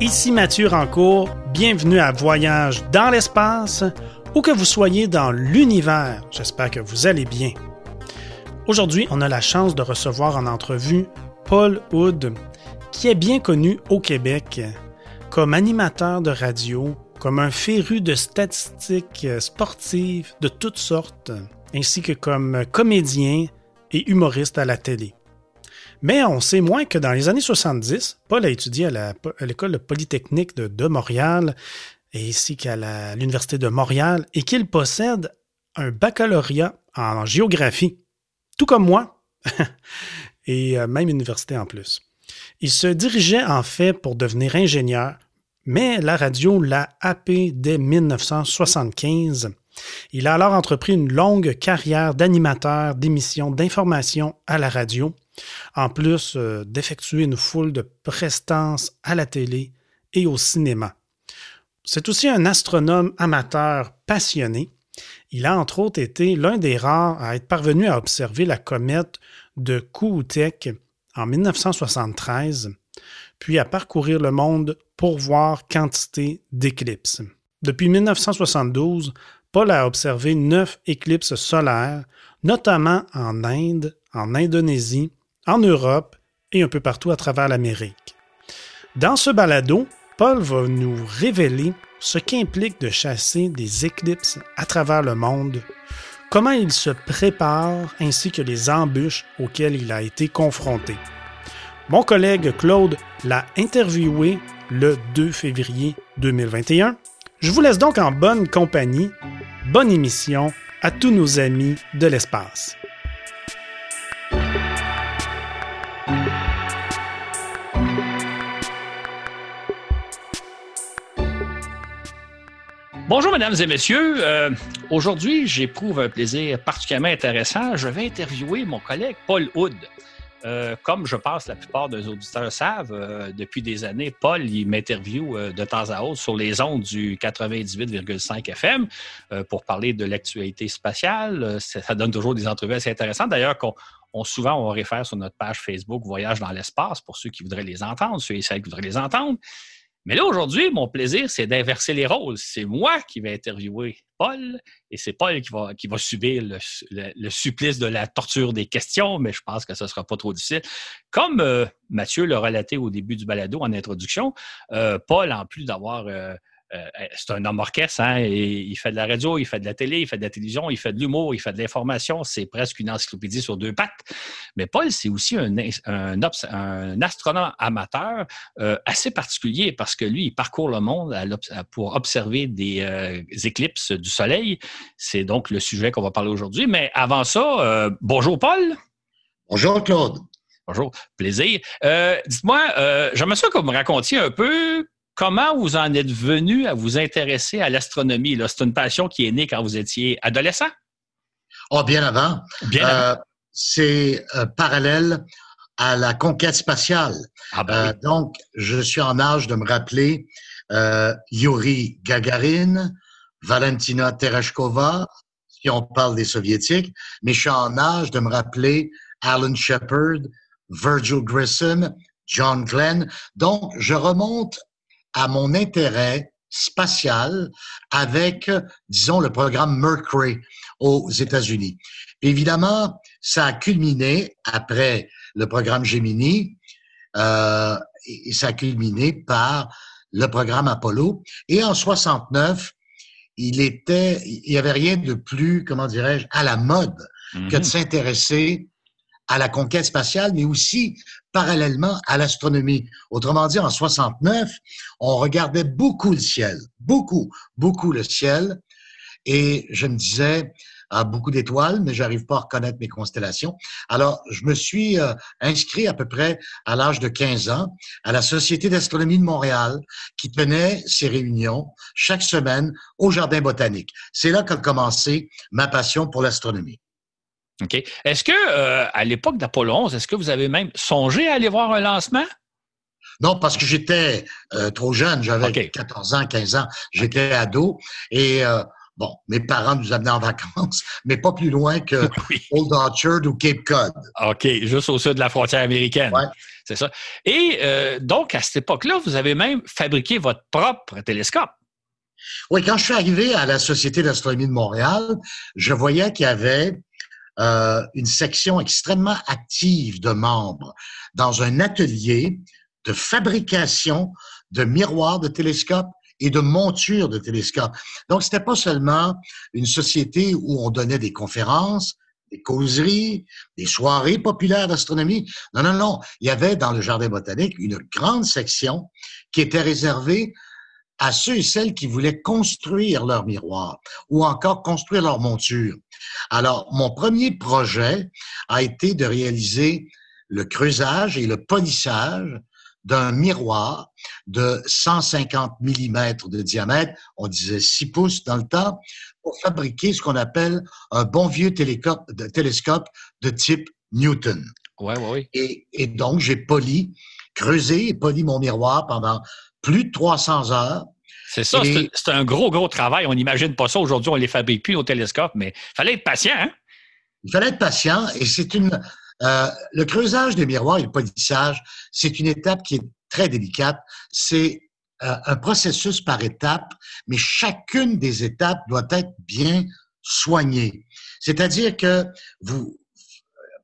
Ici Mathieu Rancourt, bienvenue à Voyage dans l'espace, où que vous soyez dans l'univers, j'espère que vous allez bien. Aujourd'hui, on a la chance de recevoir en entrevue Paul Hood, qui est bien connu au Québec comme animateur de radio, comme un féru de statistiques sportives de toutes sortes, ainsi que comme comédien et humoriste à la télé. Mais on sait moins que dans les années 70, Paul a étudié à l'école polytechnique de, Montréal ainsi qu'à l'Université de Montréal et qu'il possède un baccalauréat en géographie, tout comme moi, et euh, même université en plus. Il se dirigeait en fait pour devenir ingénieur, mais la radio l'a happé dès 1975. Il a alors entrepris une longue carrière d'animateur d'émissions d'information à la radio en plus euh, d'effectuer une foule de prestances à la télé et au cinéma. C'est aussi un astronome amateur passionné. Il a entre autres été l'un des rares à être parvenu à observer la comète de Kohutek en 1973, puis à parcourir le monde pour voir quantité d'éclipses. Depuis 1972, Paul a observé neuf éclipses solaires, notamment en Inde, en Indonésie, en Europe et un peu partout à travers l'Amérique. Dans ce balado, Paul va nous révéler ce qu'implique de chasser des éclipses à travers le monde, comment il se prépare ainsi que les embûches auxquelles il a été confronté. Mon collègue Claude l'a interviewé le 2 février 2021. Je vous laisse donc en bonne compagnie. Bonne émission à tous nos amis de l'espace. Bonjour, mesdames et messieurs. Euh, aujourd'hui, j'éprouve un plaisir particulièrement intéressant. Je vais interviewer mon collègue Paul Hood. Euh, comme je pense la plupart des auditeurs savent, euh, depuis des années, Paul m'interviewe de temps à autre sur les ondes du 98,5 FM pour parler de l'actualité spatiale. Ça, donne toujours des entrevues assez intéressantes. D'ailleurs, qu'on souvent on réfère sur notre page Facebook Voyage dans l'espace pour ceux qui voudraient les entendre, ceux et celles qui voudraient les entendre. Mais là, aujourd'hui, mon plaisir, c'est d'inverser les rôles. C'est moi qui vais interviewer Paul et c'est Paul qui va, qui va subir le, supplice de la torture des questions, mais je pense que ce ne sera pas trop difficile. Comme euh, Mathieu l'a relaté au début du balado en introduction, euh, Paul, en plus d'avoir euh, euh, c'est un homme orchestre, hein, il fait de la radio, il fait de la télé, il fait de la télévision, il fait de l'humour, il fait de l'information. C'est presque une encyclopédie sur deux pattes. Mais Paul, c'est aussi un, un, astronome amateur euh, assez particulier parce que lui, il parcourt le monde pour observer des euh, éclipses du Soleil. C'est donc le sujet qu'on va parler aujourd'hui. Mais avant ça, bonjour Paul. Bonjour Claude. Bonjour, plaisir. Dites-moi, j'aimerais ça que vous me racontiez un peu Comment vous en êtes venu à vous intéresser à l'astronomie? C'est une passion qui est née quand vous étiez adolescent? Oh, bien avant. Bien euh, c'est euh, parallèle à la conquête spatiale. Ah ben euh, donc, je suis en âge de me rappeler Yuri Gagarin, Valentina Tereshkova, si on parle des soviétiques, mais je suis en âge de me rappeler Alan Shepard, Virgil Grissom, John Glenn. Donc, je remonte à mon intérêt spatial avec, disons, le programme Mercury aux États-Unis. Évidemment, ça a culminé après le programme Gemini, euh, et ça a culminé par le programme Apollo. Et en 69, il était, il y avait rien de plus, comment dirais-je, à la mode que de mhm. s'intéresser à la conquête spatiale, mais aussi parallèlement à l'astronomie. Autrement dit, en 69, on regardait beaucoup le ciel, beaucoup, beaucoup le ciel, et je me disais, ah, beaucoup d'étoiles, mais j'arrive pas à reconnaître mes constellations. Alors, je me suis euh, inscrit à peu près à l'âge de 15 ans à la Société d'astronomie de Montréal qui tenait ses réunions chaque semaine au Jardin botanique. C'est là qu'a commencé ma passion pour l'astronomie. OK? Est-ce que, euh, à l'époque d'Apollo 11, est-ce que vous avez même songé à aller voir un lancement? Non, parce que j'étais euh, trop jeune. J'avais 14 ans, 15 ans. J'étais ado. Et euh, bon, mes parents nous amenaient en vacances, mais pas plus loin que Old Orchard ou Cape Cod. OK, juste au sud de la frontière américaine. Ouais. C'est ça. Et donc, à cette époque-là, vous avez même fabriqué votre propre télescope. Oui, quand je suis arrivé à la Société d'astronomie de Montréal, je voyais qu'il y avait euh, une section extrêmement active de membres dans un atelier de fabrication de miroirs de télescopes et de montures de télescopes. Donc, c'était pas seulement une société où on donnait des conférences, des causeries, des soirées populaires d'astronomie. Non, non, non. Il y avait dans le jardin botanique une grande section qui était réservée à ceux et celles qui voulaient construire leur miroir ou encore construire leur monture. Alors, mon premier projet a été de réaliser le creusage et le polissage d'un miroir de 150 mm de diamètre, on disait 6 pouces dans le temps, pour fabriquer ce qu'on appelle un bon vieux télescope de, type Newton. Ouais, ouais, ouais. Et, et donc, j'ai poli, creusé et poli mon miroir pendant plus de 300 heures. C'est ça, Et- c'est un gros, gros travail. On n'imagine pas ça aujourd'hui, on les fabrique plus, nos télescopes, mais il fallait être patient. Hein? Il fallait être patient et c'est une euh, le creusage des miroirs et le polissage, c'est une étape qui est très délicate. C'est euh, un processus par étapes, mais chacune des étapes doit être bien soignée. C'est-à-dire que vous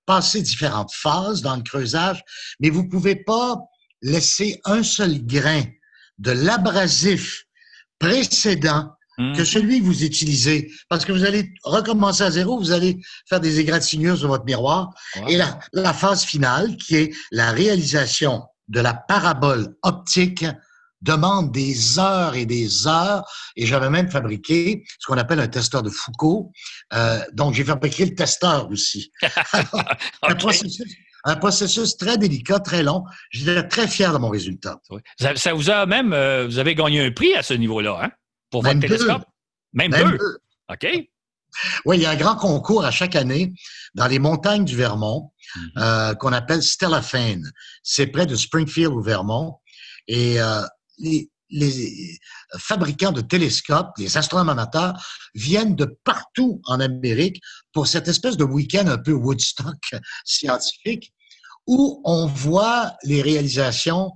passez différentes phases dans le creusage, mais vous pouvez pas laisser un seul grain de l'abrasif précédent Hmm. que celui que vous utilisez, parce que vous allez recommencer à zéro, vous allez faire des égratignures sur votre miroir. Et la, la phase finale, qui est la réalisation de la parabole optique, demande des heures et des heures. Et j'avais même fabriqué ce qu'on appelle un testeur de Foucault. Euh, donc, j'ai fabriqué le testeur aussi. Alors, processus, un processus très délicat, très long. J'étais très fier de mon résultat. Oui. Ça, ça vous a même, euh, vous avez gagné un prix à ce niveau-là, hein? Pour Même votre deux. télescope? Même, Même deux? eux. OK. Oui, il y a un grand concours à chaque année dans les montagnes du Vermont Mhm. euh, qu'on appelle Stellafane. C'est près de Springfield au Vermont. Et euh, les, les fabricants de télescopes, les astronomes amateurs, viennent de partout en Amérique pour cette espèce de week-end un peu Woodstock scientifique où on voit les réalisations,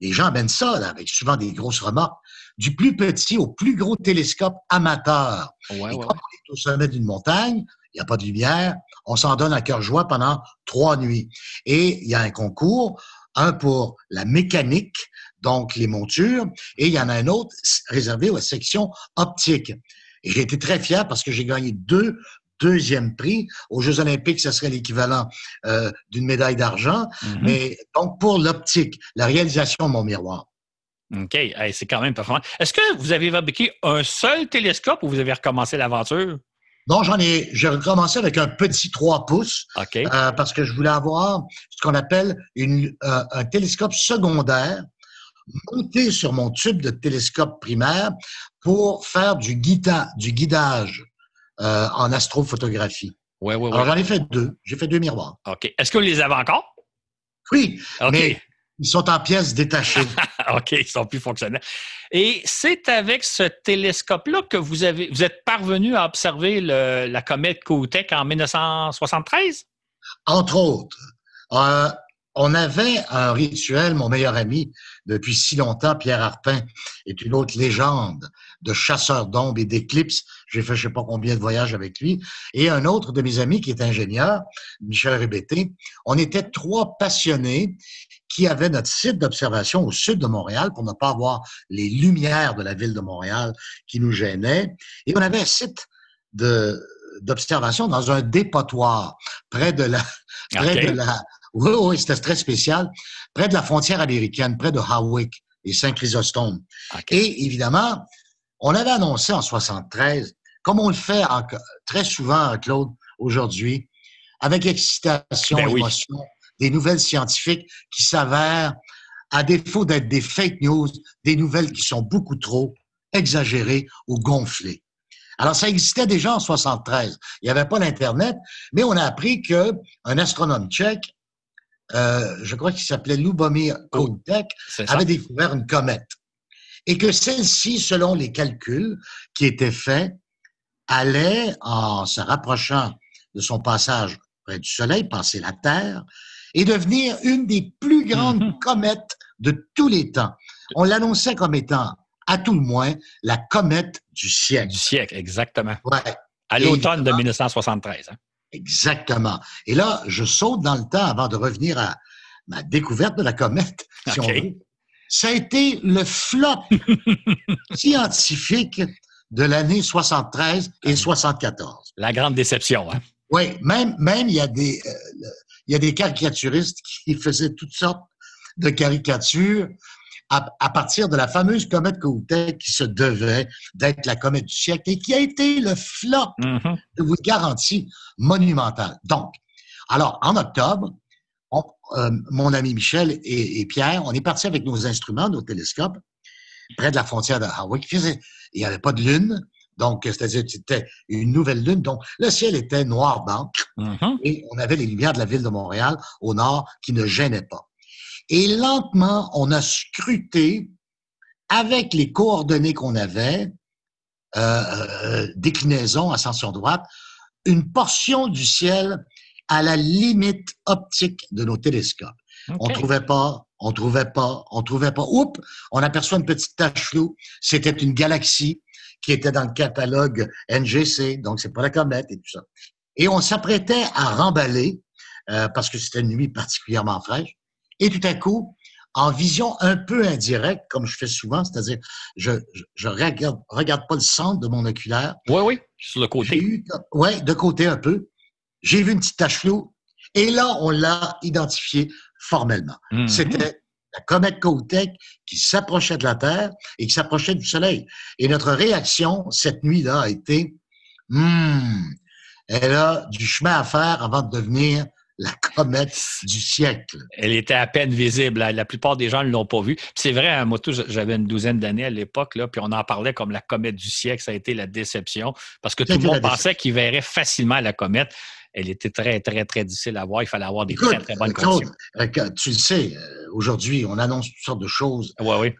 les gens amènent ça là, avec souvent des grosses remarques, du plus petit au plus gros télescope amateur. Ouais, Et ouais, quand on est au sommet d'une montagne, il n'y a pas de lumière, on s'en donne à cœur joie pendant trois nuits. Et il y a un concours, un pour la mécanique, donc les montures, et il y en a un autre réservé aux sections optiques. Et j'ai été très fier parce que j'ai gagné deux deuxièmes prix. Aux Jeux olympiques, ce serait l'équivalent euh, d'une médaille d'argent. Mhm. Mais donc, pour l'optique, la réalisation de mon miroir. OK. Hey, c'est quand même performant. Est-ce que vous avez fabriqué un seul télescope ou vous avez recommencé l'aventure? Non, j'en ai, j'ai recommencé avec un petit 3 pouces OK. euh, parce que je voulais avoir ce qu'on appelle une, euh, un télescope secondaire monté sur mon tube de télescope primaire pour faire du, guida, du guidage euh, en astrophotographie. Ouais, ouais, Alors ouais. j'en ai fait deux. J'ai fait deux miroirs. OK. Est-ce que vous les avez encore? Oui, OK. mais ils sont en pièces détachées. OK, ils sont plus fonctionnels. Et c'est avec ce télescope-là que vous avez vous êtes parvenu à observer le- la comète Kotek en 1973? Entre autres, euh, on avait un rituel, mon meilleur ami depuis si longtemps, Pierre Arpin, est une autre légende de chasseur d'ombres et d'éclipses. J'ai fait je sais pas combien de voyages avec lui. Et un autre de mes amis qui est ingénieur, Michel Rébété. On était trois passionnés qui avaient notre site d'observation au sud de Montréal pour ne pas avoir les lumières de la ville de Montréal qui nous gênaient. Et on avait un site de d'observation dans un dépotoir près de la près de la oui, oui, c'était très spécial. Près de la frontière américaine, près de Hawick et Saint-Chrysostome. Et évidemment, on avait annoncé en 73, comme on le fait en- très souvent, Claude, aujourd'hui, avec excitation, Ben oui. émotion, des nouvelles scientifiques qui s'avèrent, à défaut d'être des fake news, des nouvelles qui sont beaucoup trop exagérées ou gonflées. Alors, ça existait déjà en 73. Il n'y avait pas l'Internet, mais on a appris que un astronome tchèque, euh, je crois qu'il s'appelait Lubomir Kotek, ça. avait découvert une comète. Et que celle-ci, selon les calculs qui étaient faits, allait, en se rapprochant de son passage près du Soleil, passer la Terre, et devenir une des plus grandes Mhm. comètes de tous les temps. On l'annonçait comme étant, à tout le moins, la comète du siècle. Du siècle, exactement. Ouais, À l'automne de évidemment- 1973. hein. exactement. Et là, je saute dans le temps avant de revenir à ma découverte de la comète, si OK. on veut. Ça a été le flop scientifique de l'année 73 et 74. La grande déception. Hein? Oui, même, même il y a des, euh, il y a des caricaturistes qui faisaient toutes sortes de caricatures à, à partir de la fameuse comète Kohoutek qui se devait d'être la comète du siècle et qui a été le flop, je vous le garantis, monumental. Donc, alors, en octobre, on- euh, mon ami Michel et, et Pierre, on est partis avec nos instruments, nos télescopes, près de la frontière de faisait- Il n'y avait pas de lune, donc c'est-à-dire que c'était une nouvelle lune. Donc, le ciel était noir blanc Mhm. et on avait les lumières de la ville de Montréal au nord qui ne gênaient pas. Et lentement, on a scruté avec les coordonnées qu'on avait, euh, euh, déclinaison, ascension droite, une portion du ciel à la limite optique de nos télescopes. On OK. trouvait pas, on trouvait pas, on trouvait pas. Oups, on aperçoit une petite tache floue. C'était une galaxie qui était dans le catalogue NGC, donc c'est pas la comète et tout ça. Et on s'apprêtait à remballer euh, parce que c'était une nuit particulièrement fraîche. Et tout à coup, en vision un peu indirecte, comme je fais souvent, c'est-à-dire je, je, regarde, regarde pas le centre de mon oculaire, Oui, oui, sur le côté. eu, ouais, de côté un peu. J'ai vu une petite tache floue. Et là, on l'a identifié formellement. Mhm. C'était la comète Kohoutek qui s'approchait de la Terre et qui s'approchait du Soleil. Et notre réaction cette nuit-là a été, hmm, elle a du chemin à faire avant de devenir la comète du siècle. Elle était à peine visible. La, la plupart des gens ne l'ont pas vue. C'est vrai, hein, moi, j'avais une douzaine d'années à l'époque, là, puis on en parlait comme la comète du siècle. Ça a été la déception parce que tout le monde pensait qu'il verrait facilement la comète. Elle était très, très, très difficile à voir. Il fallait avoir des Écoute, très, très bonnes Claude, conditions. euh, tu le sais, euh, aujourd'hui, on annonce toutes sortes de choses Oui, oui.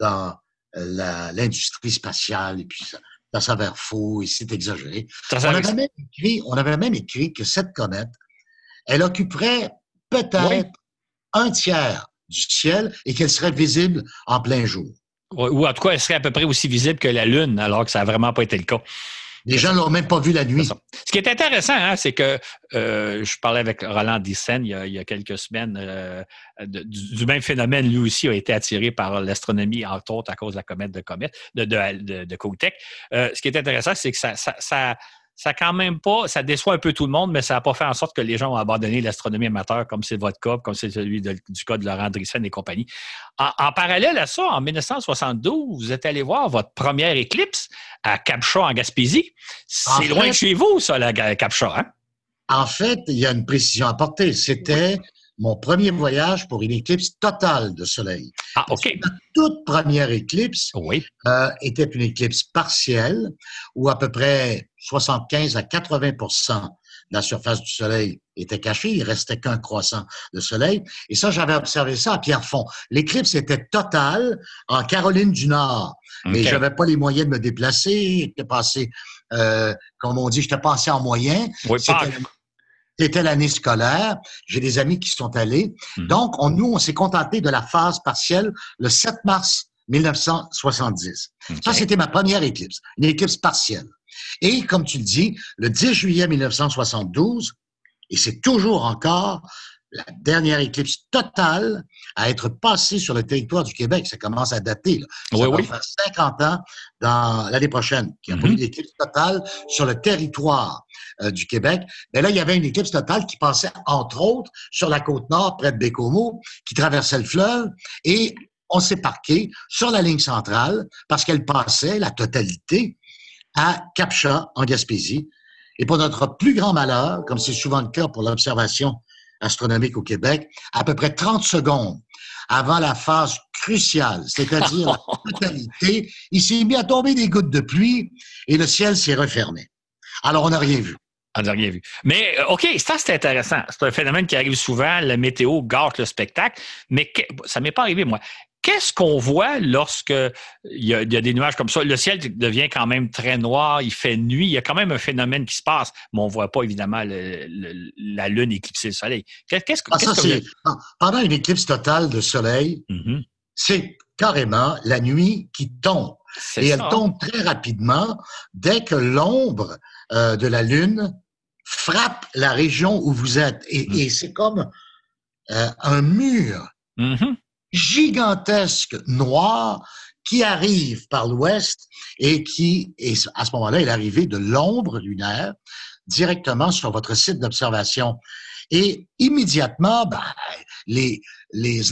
dans euh, la- l'industrie spatiale et puis ça, ça s'avère faux et c'est exagéré. Ça, On avait, même écrit, on avait même écrit que cette comète, elle occuperait peut-être Oui. un tiers du ciel et qu'elle serait visible en plein jour. ou ou en tout cas, elle serait à peu près aussi visible que la Lune, alors que ça n'a vraiment pas été le cas. Les gens l'ont même pas vu la nuit. Ce qui est intéressant, hein, c'est que euh, je parlais avec Roland Dyssen il y a, quelques semaines euh, du, même phénomène. Lui aussi a été attiré par l'astronomie, entre autres à cause de la comète de comète de, de, de, de Kohoutek. Euh, ce qui est intéressant, c'est que ça, ça, ça, ça quand même pas, ça déçoit un peu tout le monde, mais ça n'a pas fait en sorte que les gens ont abandonné l'astronomie amateur, comme c'est votre cas, comme c'est celui de- du cas de Laurent Drissen et compagnie. En, en parallèle à ça, en 1972, vous êtes allé voir votre première éclipse à Capcha, en Gaspésie. C'est loin de chez vous, ça, la Capcha, hein? En fait, il y a une précision à apporter. C'était mon premier voyage pour une éclipse totale de soleil. Ah, OK. Toute première éclipse Oui. euh, était une éclipse partielle où à peu près 75 à 80 de la surface du soleil était cachée. Il restait qu'un croissant de soleil. Et ça, j'avais observé ça à Pierrefonds. L'éclipse était totale en Caroline du Nord. Mais OK. j'avais pas les moyens de me déplacer. J'étais passé, euh, comme on dit, j'étais passé en moyen. Oui, C'était l'année scolaire. J'ai des amis qui sont allés. Mhm. Donc, on, nous, on s'est contenté de la phase partielle le 7 mars 1970. OK. Ça, c'était ma première éclipse, une éclipse partielle. Et comme tu le dis, le 10 juillet 1972, et c'est toujours encore la dernière éclipse totale à être passée sur le territoire du Québec. Ça commence à dater. Là. Ça Oui, va oui. faire 50 ans dans l'année prochaine qu'il n'y a pas Mhm. eu d'éclipse totale sur le territoire euh, du Québec. Mais là, il y avait une éclipse totale qui passait, entre autres, sur la côte nord, près de Bécomo, qui traversait le fleuve. Et on s'est parqué sur la ligne centrale parce qu'elle passait, la totalité, à Capcha, en Gaspésie. Et pour notre plus grand malheur, comme c'est souvent le cas pour l'observation astronomique au Québec, à peu près 30 secondes avant la phase cruciale, c'est-à-dire la totalité, il s'est mis à tomber des gouttes de pluie et le ciel s'est refermé. Alors, on n'a rien vu. On n'a rien vu. Mais euh, OK, ça, c'est intéressant. C'est un phénomène qui arrive souvent. La météo gâche le spectacle. Mais que- ça m'est pas arrivé, moi. Qu'est-ce qu'on voit lorsque il y, a, des nuages comme ça? Le ciel devient quand même très noir, il fait nuit, il y a quand même un phénomène qui se passe, mais on ne voit pas évidemment la Lune éclipser le Soleil. Qu'est-ce ah, que, Pendant une éclipse totale de Soleil, mm-hmm. c'est carrément la nuit qui tombe. Et elle tombe très rapidement dès que l'ombre euh, de la Lune frappe la région où vous êtes. Et, mm. c'est comme euh, un mur mm-hmm. gigantesque noir qui arrive par l'ouest et qui, et à ce moment-là, est arrivé de l'ombre lunaire directement sur votre site d'observation. Et immédiatement, ben, les, les,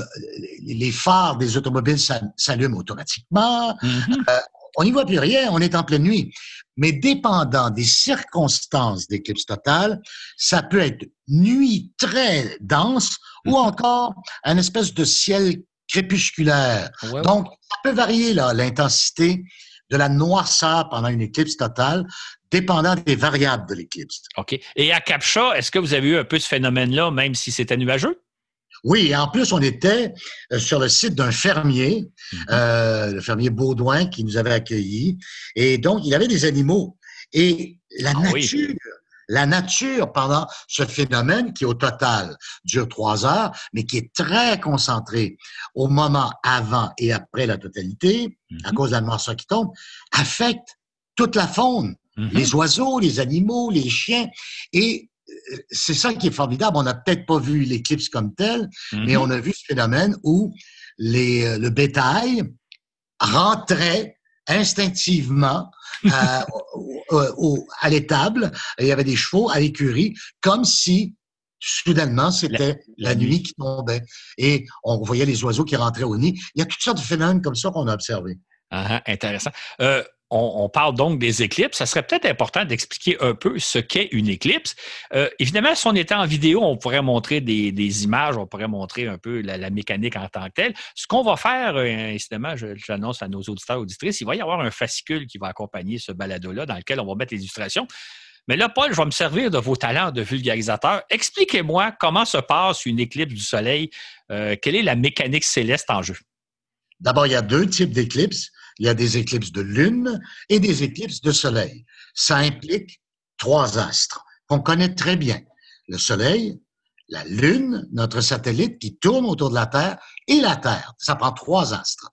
les phares des automobiles s'allument automatiquement. Mm-hmm. Euh, on n'y voit plus rien, on est en pleine nuit. Mais dépendant des circonstances d'éclipse totale, ça peut être nuit très dense ou mhm. encore un espèce de ciel crépusculaire. Donc, ça peut varier l'intensité de la noirceur pendant une éclipse totale, dépendant des variables de l'éclipse. OK. Et à Captcha, est-ce que vous avez eu un peu ce phénomène-là, même si c'était nuageux? Oui, en plus, on était euh, sur le site d'un fermier, mhm. euh, le fermier Baudouin, qui nous avait accueillis. Et donc, il avait des animaux. Et la ah nature, la nature pendant ce phénomène qui, au total, dure trois heures, mais qui est très concentré au moment avant et après la totalité, à mhm. cause de la moisson qui tombe, affecte toute la faune. Mhm. Les oiseaux, les animaux, les chiens. Et c'est ça qui est formidable. On n'a peut-être pas vu l'éclipse comme telle, mais mhm. on a vu ce phénomène où les, euh, le bétail rentrait instinctivement euh, à l'étable. Il y avait des chevaux à l'écurie, comme si soudainement c'était la, nuit qui tombait. Et on voyait les oiseaux qui rentraient au nid. Il y a toutes sortes de phénomènes comme ça qu'on a observés. Ah, ah, intéressant. Euh, on, parle donc des éclipses. Ça serait peut-être important d'expliquer un peu ce qu'est une éclipse. Euh, évidemment, si on était en vidéo, on pourrait montrer des, images, on pourrait montrer un peu la, mécanique en tant que telle. Ce qu'on va faire, euh, incidemment, j'annonce à nos auditeurs auditrices, il va y avoir un fascicule qui va accompagner ce balado-là dans lequel on va mettre les illustrations. Mais là, Paul, je vais me servir de vos talents de vulgarisateur. Expliquez-moi comment se passe une éclipse du Soleil. Euh, quelle est la mécanique céleste en jeu? D'abord, il y a deux types d'éclipses il y a des éclipses de lune et des éclipses de soleil. Ça implique trois astres qu'on connaît très bien. Le soleil, la lune, notre satellite qui tourne autour de la Terre, et la Terre. Ça prend trois astres.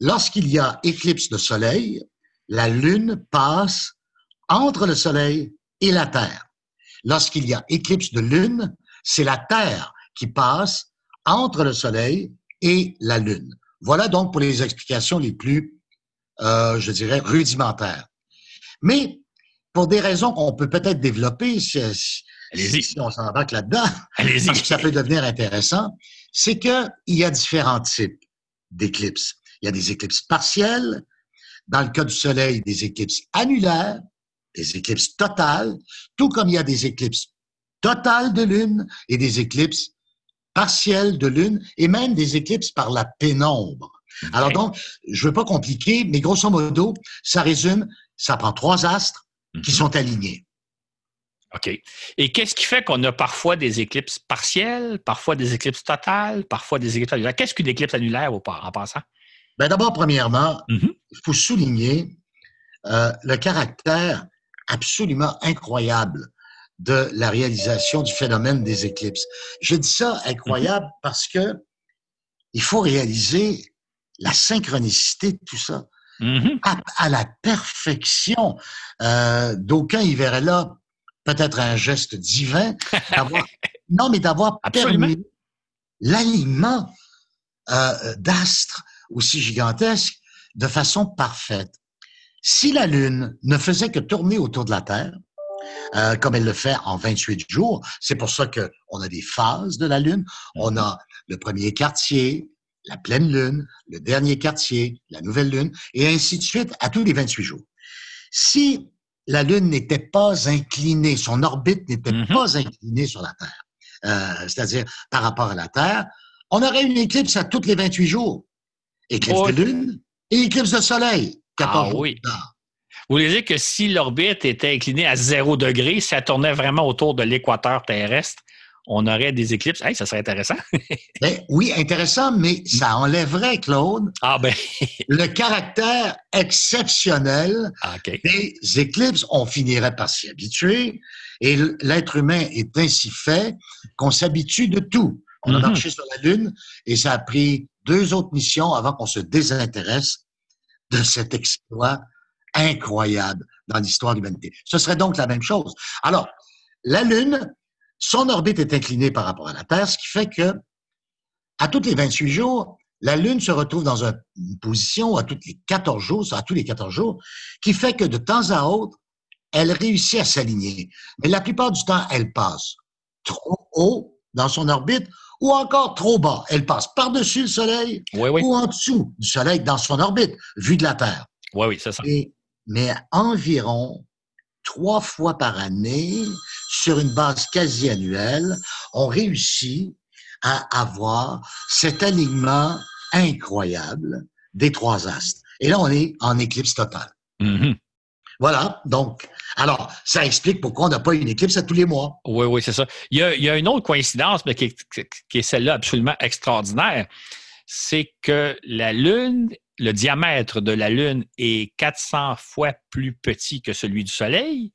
Lorsqu'il y a éclipse de soleil, la lune passe entre le soleil et la Terre. Lorsqu'il y a éclipse de lune, c'est la Terre qui passe entre le soleil et la lune. Voilà donc pour les explications les plus, euh, je dirais, rudimentaires. Mais pour des raisons qu'on peut peut-être développer, si, si on s'embarque là-dedans, parce que ça peut devenir intéressant, c'est qu'il y a différents types d'éclipses. Il y a des éclipses partielles, dans le cas du Soleil, des éclipses annulaires, des éclipses totales, tout comme il y a des éclipses totales de Lune et des éclipses partielle de lune et même des éclipses par la pénombre. Alors donc, je veux pas compliquer, mais grosso modo, ça résume, ça prend trois astres qui mhm. sont alignés. OK. Et qu'est-ce qui fait qu'on a parfois des éclipses partielles, parfois des éclipses totales, parfois des éclipses annulaires? Qu'est-ce qu'une éclipse annulaire en passant? Ben d'abord, premièrement, mhm. il faut souligner euh, le caractère absolument incroyable de la réalisation du phénomène des éclipses. Je dis ça incroyable mhm. parce que il faut réaliser la synchronicité de tout ça. Mhm. à, la perfection. Euh, D'aucuns y verraient là peut-être un geste divin. non, mais d'avoir permis l'alignement euh, d'astres aussi gigantesques de façon parfaite. Si la Lune ne faisait que tourner autour de la Terre, euh, comme elle le fait en 28 jours. C'est pour ça qu'on a des phases de la Lune. On a le premier quartier, la pleine Lune, le dernier quartier, la nouvelle Lune, et ainsi de suite à tous les 28 jours. Si la Lune n'était pas inclinée, son orbite n'était mm-hmm. pas inclinée sur la Terre, euh, c'est-à-dire par rapport à la Terre, on aurait une éclipse à tous les 28 jours. Éclipse de Lune et éclipse de Soleil. 14 ah, oui. Vous voulez dire que si l'orbite était inclinée à zéro degré, ça tournait vraiment autour de l'équateur terrestre, on aurait des éclipses? Hey, ça serait intéressant. ben, oui, intéressant, mais ça enlèverait, Claude, ah, ben. le caractère exceptionnel ah, des éclipses. On finirait par s'y habituer. Et l'être humain est ainsi fait qu'on s'habitue de tout. On a mm-hmm. marché sur la Lune et ça a pris deux autres missions avant qu'on se désintéresse de cet exploit incroyable dans l'histoire de l'humanité. Ce serait donc la même chose. Alors, la Lune, son orbite est inclinée par rapport à la Terre, ce qui fait que, à tous les 28 jours, la Lune se retrouve dans une position à tous les 14 jours, à tous les 14 jours, qui fait que de temps à autre, elle réussit à s'aligner. Mais la plupart du temps, elle passe trop haut dans son orbite ou encore trop bas. Elle passe par-dessus le Soleil ou en dessous du Soleil dans son orbite, vue de la Terre. Oui, oui, c'est ça. Mais environ trois fois par année, sur une base quasi annuelle, on réussit à avoir cet alignement incroyable des trois astres. Et là, on est en éclipse totale. Mm-hmm. Voilà, donc, alors, ça explique pourquoi on n'a pas une éclipse à tous les mois. Oui, oui, c'est ça. Il y, a, une autre coïncidence, mais qui est, celle-là absolument extraordinaire, c'est que la Lune, le diamètre de la Lune est 400 fois plus petit que celui du Soleil,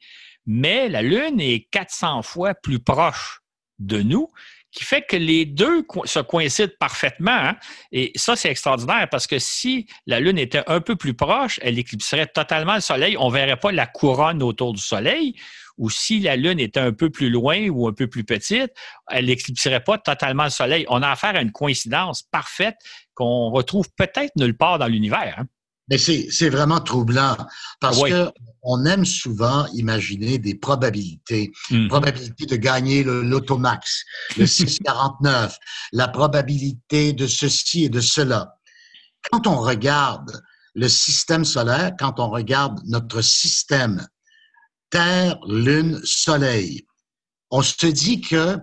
mais la Lune est 400 fois plus proche de nous qui fait que les deux se coïncident parfaitement. Hein. Et ça, c'est extraordinaire parce que si la Lune était un peu plus proche, elle éclipserait totalement le Soleil. On ne verrait pas la couronne autour du Soleil. Ou si la Lune était un peu plus loin ou un peu plus petite, elle n'éclipserait pas totalement le Soleil. On a affaire à une coïncidence parfaite qu'on retrouve peut-être nulle part dans l'univers. Hein. Mais c'est vraiment troublant parce que on aime souvent imaginer des probabilités. Mm. Probabilité de gagner le l'automax, le 649, la probabilité de ceci et de cela. Quand on regarde le système solaire, quand on regarde notre système Terre, Lune, Soleil, on se dit que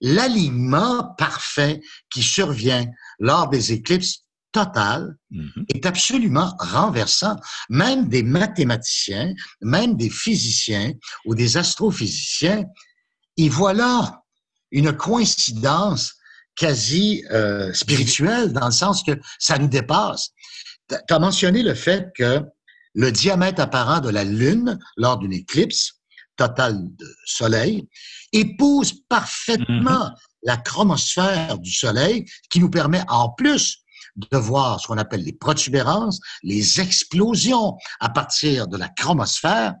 l'alignement parfait qui survient lors des éclipses total mm-hmm. est absolument renversant. Même des mathématiciens, même des physiciens ou des astrophysiciens, y voient là une coïncidence quasi euh, spirituelle dans le sens que ça nous dépasse. Tu as mentionné le fait que le diamètre apparent de la Lune lors d'une éclipse totale de Soleil épouse parfaitement mm-hmm. La chromosphère du Soleil qui nous permet en plus de voir ce qu'on appelle les protubérances, les explosions à partir de la chromosphère.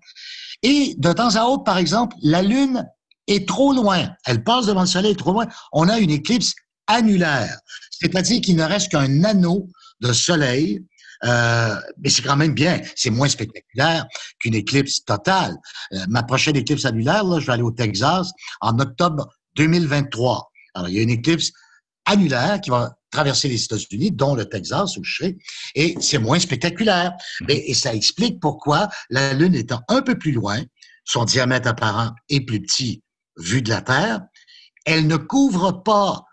Et de temps à autre, par exemple, la Lune est trop loin. Elle passe devant le Soleil trop loin. On a une éclipse annulaire, c'est-à-dire qu'il ne reste qu'un anneau de Soleil euh, mais c'est quand même bien. C'est moins spectaculaire qu'une éclipse totale. Euh, ma prochaine éclipse annulaire, là, je vais aller au Texas en octobre 2023. Alors, il y a une éclipse annulaire qui va traverser les États-Unis, dont le Texas où je serai, et c'est moins spectaculaire. Mm-hmm. Et, et, ça explique pourquoi la Lune étant un peu plus loin, son diamètre apparent est plus petit vu de la Terre, elle ne couvre pas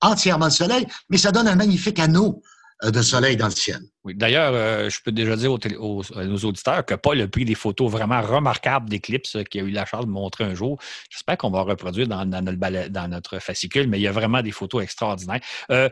entièrement le Soleil, mais ça donne un magnifique anneau de soleil dans le ciel. D'ailleurs, euh, je peux déjà dire aux, à nos auditeurs que Paul a pris des photos vraiment remarquables d'éclipses qu'il a eu la chance de montrer un jour. J'espère qu'on va reproduire dans, notre, dans notre fascicule, mais il y a vraiment des photos extraordinaires. Euh,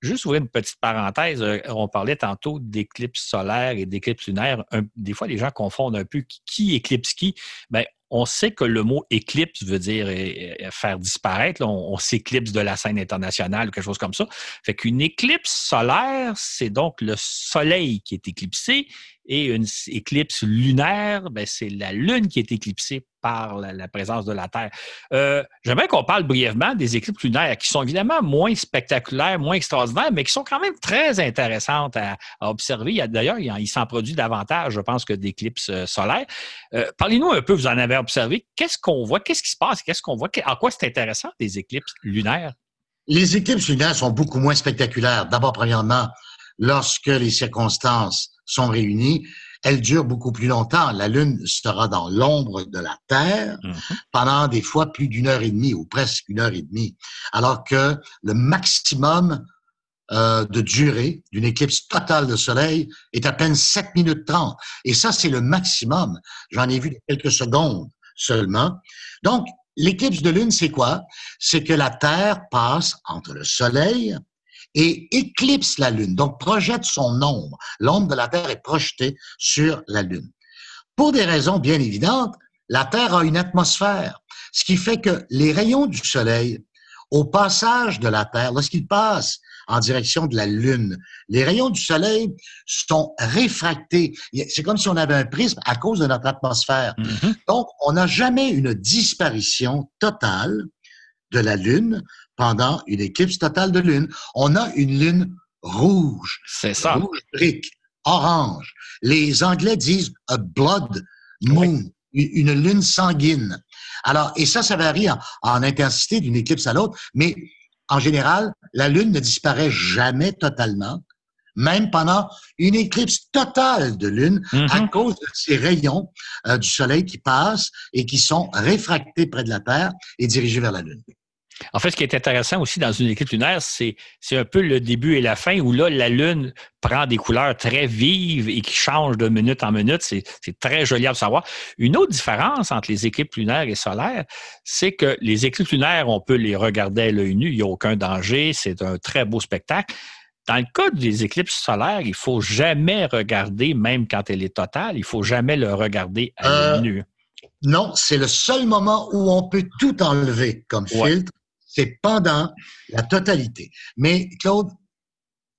Juste ouvrir une petite parenthèse, euh, on parlait tantôt d'éclipses solaires et d'éclipses lunaires. des fois, les gens confondent un peu qui éclipse qui? Bien, on sait que le mot éclipse veut dire euh, euh, faire disparaître. on, s'éclipse de la scène internationale ou quelque chose comme ça. Fait qu'une éclipse solaire, c'est donc le soleil qui est éclipsé et une éclipse lunaire, ben, c'est la Lune qui est éclipsée par la, présence de la Terre. Euh, J'aimerais qu'on parle brièvement des éclipses lunaires, qui sont évidemment moins spectaculaires, moins extraordinaires, mais qui sont quand même très intéressantes à, observer. D'ailleurs, il, s'en produit davantage, je pense, que d'éclipses euh, solaires. Euh, parlez-nous un peu, vous en avez observé. Qu'est-ce qu'on voit? Qu'est-ce qui se passe? Qu'est-ce qu'on voit? En quoi c'est intéressant, des éclipses lunaires? Les éclipses lunaires sont beaucoup moins spectaculaires. D'abord, premièrement, lorsque les circonstances sont réunies, elles durent beaucoup plus longtemps. La Lune sera dans l'ombre de la Terre mhm. pendant des fois plus d'une heure et demie ou presque une heure et demie, alors que le maximum euh, de durée d'une éclipse totale de Soleil est à peine 7 minutes 30. Et ça, c'est le maximum. J'en ai vu quelques secondes seulement. Donc, l'éclipse de lune, c'est quoi? C'est que la Terre passe entre le Soleil et éclipse la Lune, donc projette son ombre. L'ombre de la Terre est projetée sur la Lune. Pour des raisons bien évidentes, la Terre a une atmosphère, ce qui fait que les rayons du Soleil, au passage de la Terre, lorsqu'ils passent en direction de la Lune. Les rayons du Soleil sont réfractés. C'est comme si on avait un prisme à cause de notre atmosphère. Mm-hmm. Donc, on n'a jamais une disparition totale de la Lune pendant une éclipse totale de Lune. On a une Lune rouge. C'est ça. Rouge brique, orange. Les Anglais disent a blood moon, une lune sanguine. Alors, et ça, ça varie en intensité d'une éclipse à l'autre, mais en général, la Lune ne disparaît jamais totalement, même pendant une éclipse totale de Lune, à mm-hmm. cause de ces rayons euh, du Soleil qui passent et qui sont réfractés près de la Terre et dirigés vers la Lune. En fait, ce qui est intéressant aussi dans une éclipse lunaire, c'est, un peu le début et la fin où là, la Lune prend des couleurs très vives et qui changent de minute en minute. C'est, très joli à savoir. Une autre différence entre les éclipses lunaires et solaires, c'est que les éclipses lunaires, on peut les regarder à l'œil nu, il n'y a aucun danger, c'est un très beau spectacle. Dans le cas des éclipses solaires, il ne faut jamais regarder, même quand elle est totale, il ne faut jamais le regarder à l'œil euh, nu. Non, c'est le seul moment où on peut tout enlever comme filtre c'est pendant la totalité. Mais Claude,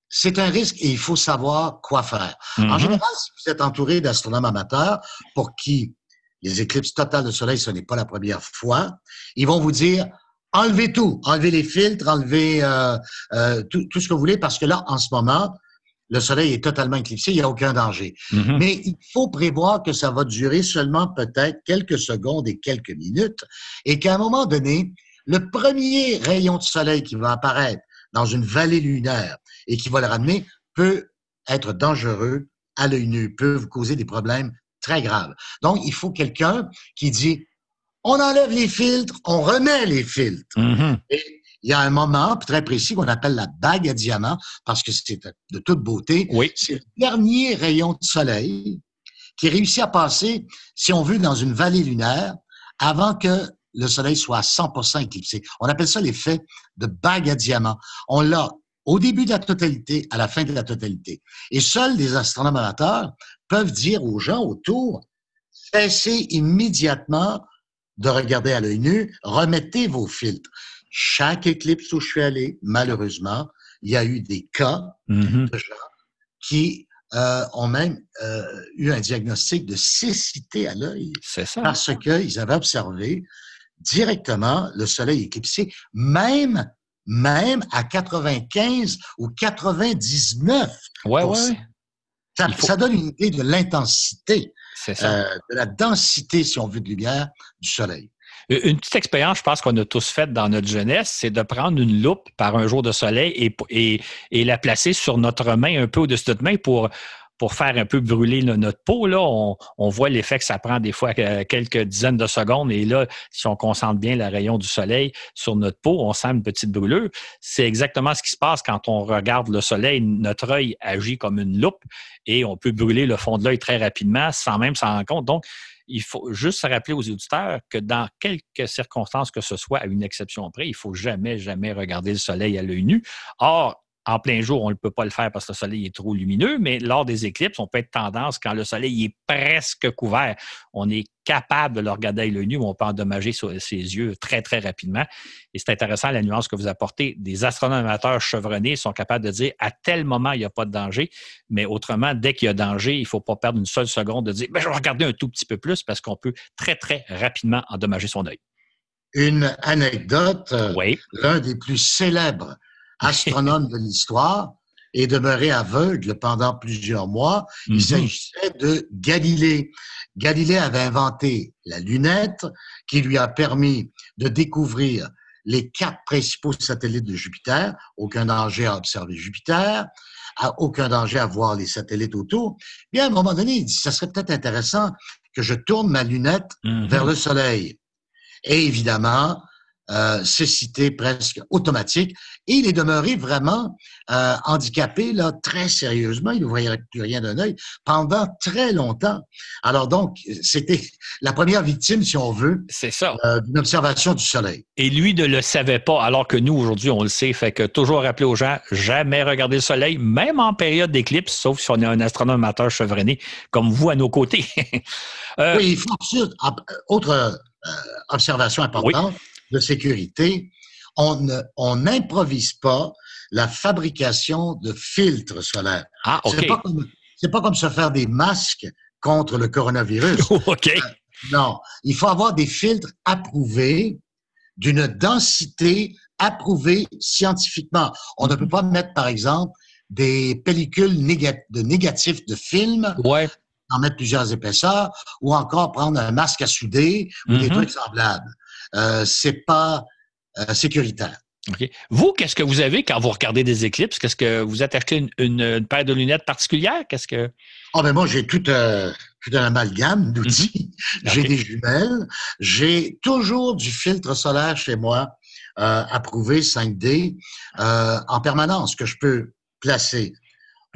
c'est un risque et il faut savoir quoi faire. En mm-hmm. général, si vous êtes entouré d'astronomes amateurs pour qui les éclipses totales de soleil, ce n'est pas la première fois, ils vont vous dire enlevez tout, enlevez les filtres, enlevez euh, euh, tout, ce que vous voulez, parce que là, en ce moment, le soleil est totalement éclipsé, il n'y a aucun danger. Mm-hmm. Mais il faut prévoir que ça va durer seulement peut-être quelques secondes et quelques minutes, et qu'à un moment donné, le premier rayon de soleil qui va apparaître dans une vallée lunaire et qui va le ramener peut être dangereux à l'œil nu, peut vous causer des problèmes très graves. Donc, il faut quelqu'un qui dit, on enlève les filtres, on remet les filtres. Mm-hmm. Et il y a un moment très précis qu'on appelle la bague à diamant, parce que c'est de toute beauté. Oui. C'est le dernier rayon de soleil qui réussit à passer, si on veut, dans une vallée lunaire avant que le Soleil soit à 100% éclipsé. On appelle ça l'effet de bague à diamant. On l'a au début de la totalité, à la fin de la totalité. Et seuls les astronomes amateurs peuvent dire aux gens autour, cessez immédiatement de regarder à l'œil nu, remettez vos filtres. Chaque éclipse où je suis allé, malheureusement, il y a eu des cas mm-hmm. de gens qui euh, ont même euh, eu un diagnostic de cécité à l'œil. C'est ça. Parce qu'ils avaient observé directement le soleil éclipsé, même, même à 95 ou 99 Ouais, ouais. Ça, ça, donne une idée de l'intensité, euh, de la densité, si on veut, de lumière du soleil. Une petite expérience, je pense qu'on a tous faite dans notre jeunesse, c'est de prendre une loupe par un jour de soleil et, et, et la placer sur notre main, un peu au-dessus de notre main, pour pour faire un peu brûler notre peau. On, voit l'effet que ça prend des fois quelques dizaines de secondes. Et là, si on concentre bien le rayon du soleil sur notre peau, on sent une petite brûlure. C'est exactement ce qui se passe quand on regarde le soleil. Notre œil agit comme une loupe et on peut brûler le fond de l'œil très rapidement sans même s'en rendre compte. Donc, il faut juste se rappeler aux auditeurs que dans quelques circonstances que ce soit, à une exception près, il faut jamais, jamais regarder le soleil à l'œil nu. Or, en plein jour, on ne peut pas le faire parce que le soleil est trop lumineux, mais lors des éclipses, on peut être tendance, quand le soleil est presque couvert, on est capable de le regarder à l'œil nu, on peut endommager ses yeux très, très rapidement. Et c'est intéressant la nuance que vous apportez. Des astronomes amateurs chevronnés sont capables de dire à tel moment, il n'y a pas de danger, mais autrement, dès qu'il y a danger, il ne faut pas perdre une seule seconde de dire ben, je vais regarder un tout petit peu plus parce qu'on peut très, très rapidement endommager son œil. Une anecdote, oui. l'un des plus célèbres astronome de l'histoire, est demeuré aveugle pendant plusieurs mois. Il mhm. s'agissait de Galilée. Galilée avait inventé la lunette qui lui a permis de découvrir les quatre principaux satellites de Jupiter. Aucun danger à observer Jupiter, aucun danger à voir les satellites autour. Bien, à un moment donné, il dit, ça serait peut-être intéressant que je tourne ma lunette mhm. vers le Soleil. Et évidemment, euh, cécité presque automatique. Et il est demeuré vraiment euh, handicapé, là, très sérieusement. Il ne voyait plus rien d'un œil pendant très longtemps. Alors donc, c'était la première victime, si on veut, c'est ça, euh, d'une observation du soleil. Et lui ne le savait pas, alors que nous, aujourd'hui, on le sait. Fait que toujours rappeler aux gens, jamais regarder le soleil, même en période d'éclipse, sauf si on est un astronome amateur chevronné, comme vous à nos côtés. euh, oui, il faut autre euh, observation importante. Oui de sécurité, on n'improvise pas la fabrication de filtres solaires. Ah, OK. C'est pas, comme, pas comme se faire des masques contre le coronavirus. OK. Euh, non, il faut avoir des filtres approuvés d'une densité approuvée scientifiquement. On ne peut pas mettre, par exemple, des pellicules de négatifs de film, ouais. en mettre plusieurs épaisseurs, ou encore prendre un masque à souder ou des mm-hmm. trucs semblables euh, c'est pas euh, sécuritaire. Vous, qu'est-ce que vous avez quand vous regardez des éclipses? Qu'est-ce que vous êtes acheté une, paire de lunettes particulières? Qu'est-ce que. Oh, ben moi, j'ai tout, euh, tout un amalgame d'outils. Mhm. J'ai des jumelles. J'ai toujours du filtre solaire chez moi, euh, approuvé 5D, euh, en permanence, que je peux placer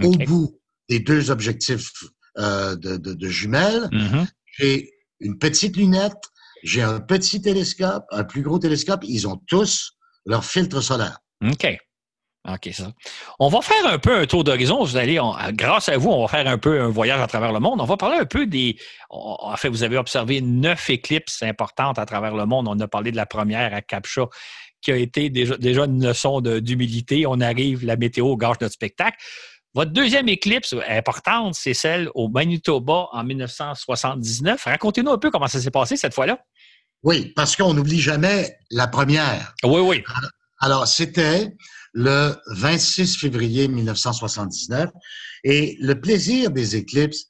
au bout des deux objectifs de, de, de, jumelles. Mhm. J'ai une petite lunette j'ai un petit télescope, un plus gros télescope. Ils ont tous leur filtre solaire. OK. OK, ça. On va faire un peu un tour d'horizon. Vous allez, grâce à vous, on va faire un peu un voyage à travers le monde. On va parler un peu des. En fait, vous avez observé neuf éclipses importantes à travers le monde. On a parlé de la première à Captcha, qui a été déjà, déjà une leçon d'humilité. On arrive, la météo gâche notre spectacle. Votre deuxième éclipse importante, c'est celle au Manitoba en 1979. Racontez-nous un peu comment ça s'est passé cette fois-là. Oui, parce qu'on n'oublie jamais la première. Oui, oui. Alors, c'était le 26 février 1979. Et le plaisir des éclipses,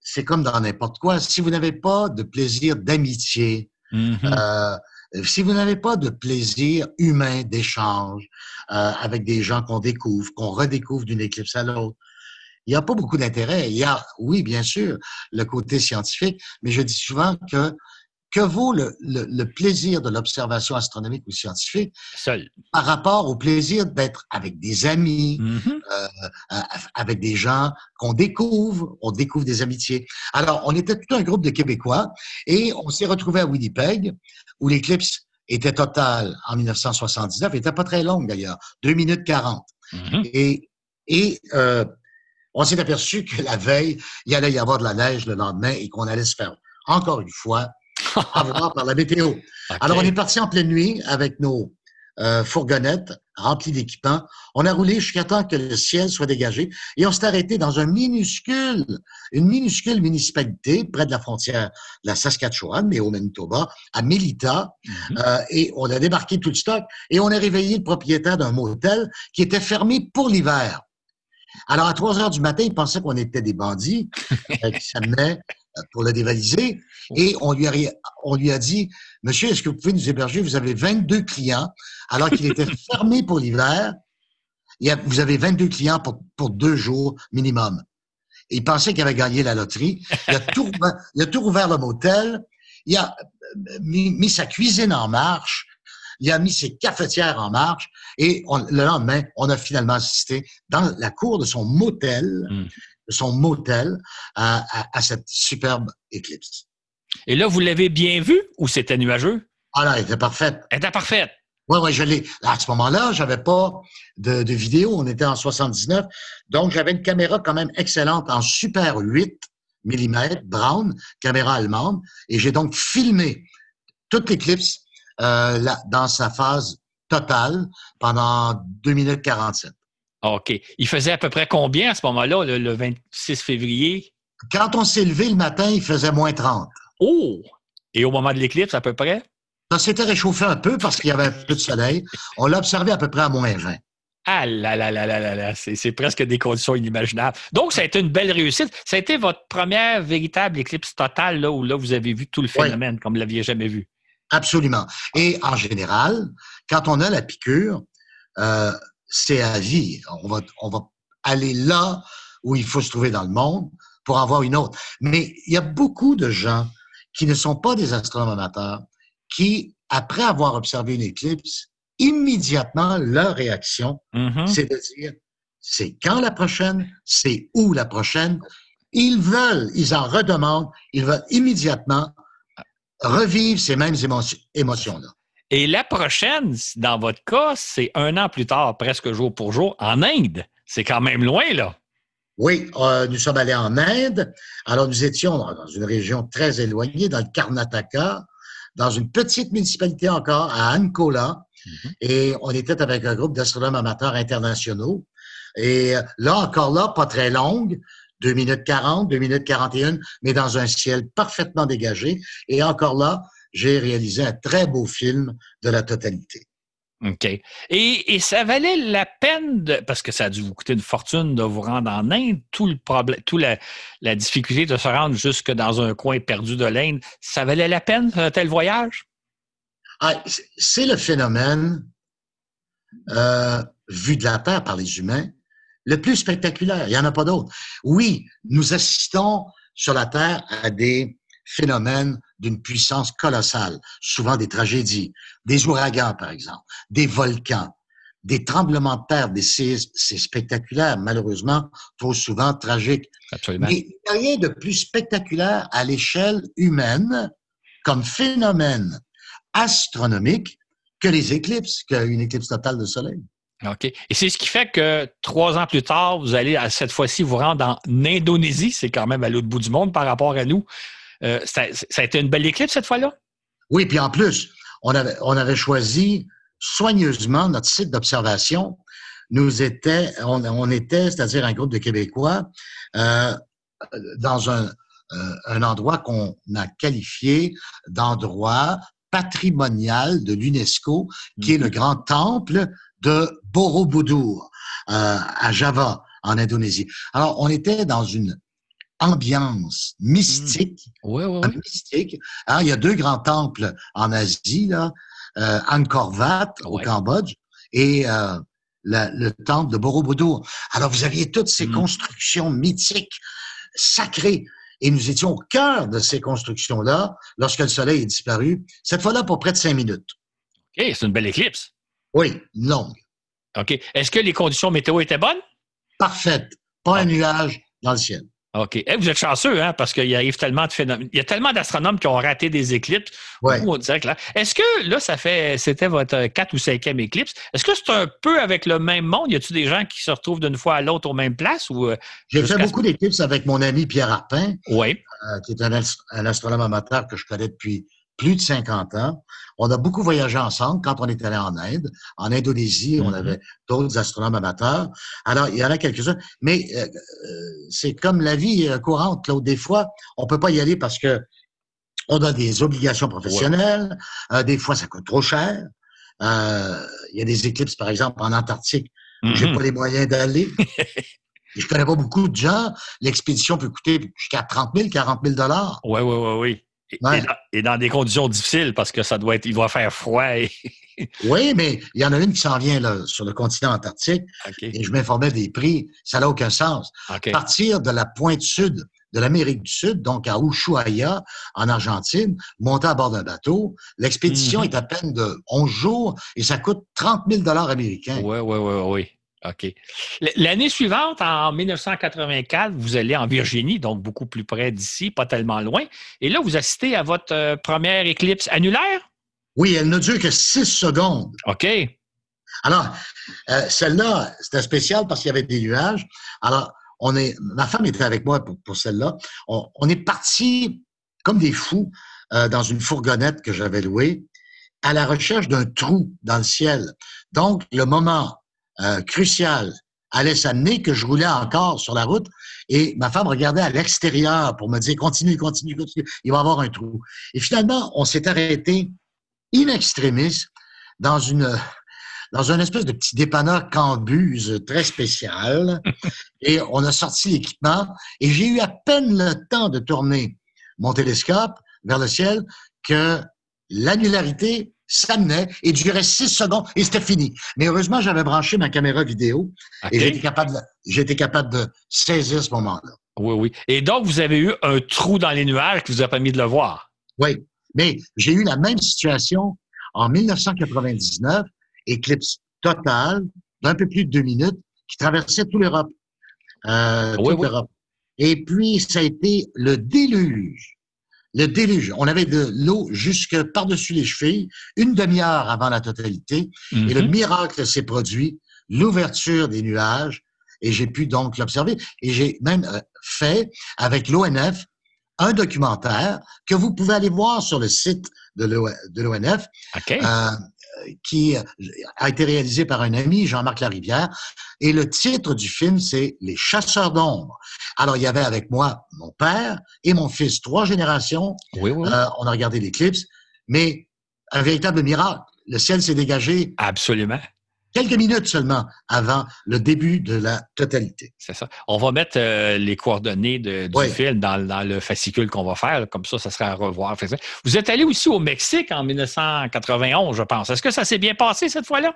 c'est comme dans n'importe quoi. Si vous n'avez pas de plaisir d'amitié, mm-hmm. euh, si vous n'avez pas de plaisir humain d'échange avec des gens qu'on découvre, qu'on redécouvre d'une éclipse à l'autre, il n'y a pas beaucoup d'intérêt. Il y a, oui, bien sûr, le côté scientifique, mais je dis souvent que que vaut le, le, plaisir de l'observation astronomique ou scientifique Seul. par rapport au plaisir d'être avec des amis, mm-hmm. euh, avec des gens qu'on découvre, on découvre des amitiés. Alors, on était tout un groupe de Québécois et on s'est retrouvé à Winnipeg où l'éclipse était totale en 1979, elle n'était pas très longue d'ailleurs, 2 minutes 40. Mm-hmm. Et, et euh, on s'est aperçu que la veille, il allait y avoir de la neige le lendemain et qu'on allait se faire encore une fois à voir par la météo. Alors, on est parti en pleine nuit avec nos euh, fourgonnettes remplies d'équipements. On a roulé jusqu'à temps que le ciel soit dégagé et on s'est arrêté dans un minuscule, une minuscule municipalité près de la frontière de la Saskatchewan, mais au Manitoba, à Melita. Mhm. euh, et on a débarqué tout le stock et on a réveillé le propriétaire d'un motel qui était fermé pour l'hiver. Alors, à 3 heures du matin, il pensait qu'on était des bandits euh, qui s'amenaient euh, pour le dévaliser. Et on lui a, on lui a dit, Monsieur, est-ce que vous pouvez nous héberger? Vous avez 22 clients, alors qu'il était fermé pour l'hiver. Vous avez 22 clients pour, pour deux jours minimum. Et il pensait qu'il avait gagné la loterie. Il a tout, il a tout rouvert le motel. Il a euh, mis, mis, sa cuisine en marche. Il a mis ses cafetières en marche. Et on, le lendemain, on a finalement assisté dans la cour de son motel. Mm son motel à, à, cette superbe éclipse. Et là, vous l'avez bien vu ou c'était nuageux? Ah là, elle était parfaite. Elle était parfaite. Oui, oui, je l'ai. À ce moment-là, j'avais pas de, de, vidéo. On était en 79. Donc, j'avais une caméra quand même excellente en super 8 mm Brown, caméra allemande. Et j'ai donc filmé toute l'éclipse euh, dans sa phase totale pendant 2 minutes 47. OK. Il faisait à peu près combien à ce moment-là, le, 26 février? Quand on s'est levé le matin, il faisait moins 30. Oh! Et au moment de l'éclipse, à peu près? Ça s'était réchauffé un peu parce qu'il y avait un peu de soleil. On l'a observé à peu près à moins 20. Ah là là là là là là, c'est presque des conditions inimaginables. Donc, ça a été une belle réussite. Ça a été votre première véritable éclipse totale, là, où là, vous avez vu tout le phénomène, comme vous ne l'aviez jamais vu. Absolument. Et en général, quand on a la piqûre, euh, c'est à vie. On va, on va aller là où il faut se trouver dans le monde pour avoir une autre. Mais il y a beaucoup de gens qui ne sont pas des astronomes amateurs qui après avoir observé une éclipse, immédiatement, leur réaction, Mhm. c'est de dire, c'est quand la prochaine, c'est où la prochaine. Ils veulent, ils en redemandent, ils veulent immédiatement revivre ces mêmes émotions- émotions-là. Et la prochaine, dans votre cas, c'est un an plus tard, presque jour pour jour, en Inde. C'est quand même loin, là. Oui, euh, nous sommes allés en Inde. Alors, nous étions dans une région très éloignée, dans le Karnataka, dans une petite municipalité encore, à Ankola. Mhm. Et on était avec un groupe d'astronomes amateurs internationaux. Et là, encore là, pas très longue, 2 minutes 40, 2 minutes 41, mais dans un ciel parfaitement dégagé. Et encore là, j'ai réalisé un très beau film de la totalité. OK. Et, ça valait la peine, de, parce que ça a dû vous coûter une fortune de vous rendre en Inde, tout le problème, toute la, la difficulté de se rendre jusque dans un coin perdu de l'Inde, ça valait la peine, un tel voyage? Ah, c'est- c'est le phénomène euh, vu de la Terre par les humains le plus spectaculaire. Il n'y en a pas d'autre. Oui, nous assistons sur la Terre à des phénomènes d'une puissance colossale, souvent des tragédies, des ouragans par exemple, des volcans, des tremblements de terre, des séismes. C'est spectaculaire, malheureusement, trop souvent tragique. Absolument. Mais il n'y a rien de plus spectaculaire à l'échelle humaine comme phénomène astronomique que les éclipses, qu'une éclipse totale de soleil. OK. Et c'est ce qui fait que trois ans plus tard, vous allez à cette fois-ci vous rendre en Indonésie. C'est quand même à l'autre bout du monde par rapport à nous. Euh, ça, ça a été une belle éclipse cette fois-là? Oui, puis en plus, on avait, on avait choisi soigneusement notre site d'observation. Nous était, on, on était, c'est-à-dire un groupe de Québécois, euh, dans un, euh, un endroit qu'on a qualifié d'endroit patrimonial de l'UNESCO, qui est le grand temple de Borobudur euh, à Java, en Indonésie. Alors, on était dans une ambiance mystique, Oui, oui, oui. mystique. Hein, il y a deux grands temples en Asie, là, euh, Angkor Wat au. Cambodge et euh, la- le temple de Borobudur. Alors, vous aviez toutes ces Mm. constructions mythiques, sacrées. Et nous étions au cœur de ces constructions-là lorsque le soleil est disparu, cette fois-là pour près de cinq minutes. OK, c'est une belle éclipse. Oui, longue, OK. Est-ce que les conditions météo étaient bonnes? parfaite, pas un nuage dans le ciel. OK. Eh, vous êtes chanceux, hein, parce qu'il arrive tellement de phénomènes. Il y a tellement d'astronomes qui ont raté des éclipses. Ouais. Nous, on dirait que là. Est-ce que là, ça fait. C'était votre quatre ou cinquième éclipse? Est-ce que c'est un peu avec le même monde? Y a-t-il des gens qui se retrouvent d'une fois à l'autre aux mêmes places? Ou, euh, J'ai fait beaucoup d'éclipses avec mon ami Pierre Arpin, euh, qui est un, ast- un astronome amateur que je connais depuis plus de 50 ans. On a beaucoup voyagé ensemble quand on est allé en Inde. En Indonésie, on Mhm. avait d'autres astronomes amateurs. Alors, il y en a quelques-uns. Mais euh, euh, c'est comme la vie euh, courante, Claude. Des fois, on peut pas y aller parce que on a des obligations professionnelles. Euh, des fois, ça coûte trop cher. Euh, Il y a des éclipses, par exemple, en Antarctique, j'ai Mhm. pas les moyens d'aller. Je connais pas beaucoup de gens. L'expédition peut coûter jusqu'à 30 000, 40 000 dollars. Oui, oui, oui, oui. Et, Ouais. et dans, et dans des conditions difficiles parce que ça doit être, il doit faire froid. Et... Oui, mais il y en a une qui s'en vient là, sur le continent antarctique et je m'informais des prix. Ça n'a aucun sens. Partir de la pointe sud de l'Amérique du Sud, donc à Ushuaia, en Argentine, monter à bord d'un bateau, l'expédition Mhm. est à peine de 11 jours et ça coûte 30 000 dollars américains. Oui, oui, oui, oui. OK. L'année suivante, en 1984, vous allez en Virginie, donc beaucoup plus près d'ici, pas tellement loin. Et là, vous assistez à votre euh, première éclipse annulaire? Oui, elle ne dure que 6 secondes. OK. Alors, euh, celle-là, c'était spécial parce qu'il y avait des nuages. Alors, on est, ma femme était avec moi pour, pour celle-là. On, on est partis comme des fous euh, dans une fourgonnette que j'avais louée à la recherche d'un trou dans le ciel. Donc, le moment euh, crucial allait s'amener que je roulais encore sur la route et ma femme regardait à l'extérieur pour me dire continue, continue, continue, il va y avoir un trou. Et finalement, on s'est arrêté in extremis dans une dans un espèce de petit dépanneur Cambuse très spécial. et on a sorti l'équipement et j'ai eu à peine le temps de tourner mon télescope vers le ciel que l'annularité s'amenait et durait six secondes et c'était fini. Mais heureusement, j'avais branché ma caméra vidéo et j'étais capable, de- j'étais capable de saisir ce moment-là. Oui, oui. Et donc, vous avez eu un trou dans les nuages qui vous a permis de le voir? Oui, mais j'ai eu la même situation en 1999, éclipse totale d'un peu plus de deux minutes qui traversait toute l'Europe. Euh, toute l'Europe. Et puis, ça a été le déluge. Le déluge. On avait de l'eau jusque par-dessus les chevilles, une demi-heure avant la totalité. Et le mhm. miracle s'est produit, l'ouverture des nuages. Et j'ai pu donc l'observer. Et j'ai même euh, fait, avec l'ONF, un documentaire que vous pouvez aller voir sur le site de l'ONF. Okay. Euh, qui a été réalisé par un ami, Jean-Marc Larivière. Et le titre du film, c'est Les chasseurs d'ombre. Alors, il y avait avec moi mon père et mon fils, trois générations. Oui, oui. Euh, on a regardé l'éclipse, mais un véritable miracle. Le ciel s'est dégagé. Absolument quelques minutes seulement avant le début de la totalité. C'est ça. On va mettre euh, les coordonnées de, du film dans, le fascicule qu'on va faire. Comme ça, ça sera à revoir. Vous êtes allé aussi au Mexique en 1991, je pense. Est-ce que ça s'est bien passé cette fois-là?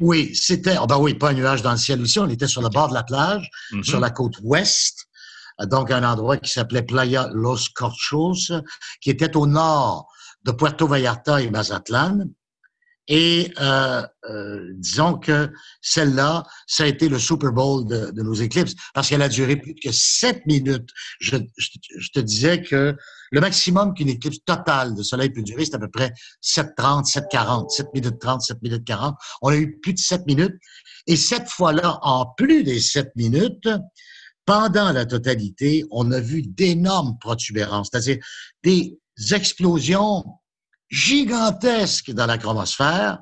Oui, c'était. Oh ben oui, pas un nuage dans le ciel aussi. On était sur le bord de la plage, mm-hmm. sur la côte ouest. Donc, un endroit qui s'appelait Playa Los Corchos, qui était au nord de Puerto Vallarta et Mazatlan. Et euh, euh, disons que celle-là, ça a été le Super Bowl de, nos éclipses parce qu'elle a duré plus que sept minutes. Je, je, te disais que le maximum qu'une éclipse totale de soleil peut durer, c'est à peu près 7.30, 7.40, 7 minutes 30, 7 minutes 40. On a eu plus de 7 minutes. Et cette fois-là, en plus des 7 minutes, pendant la totalité, on a vu d'énormes protubérances, c'est-à-dire des explosions gigantesques dans la chromosphère,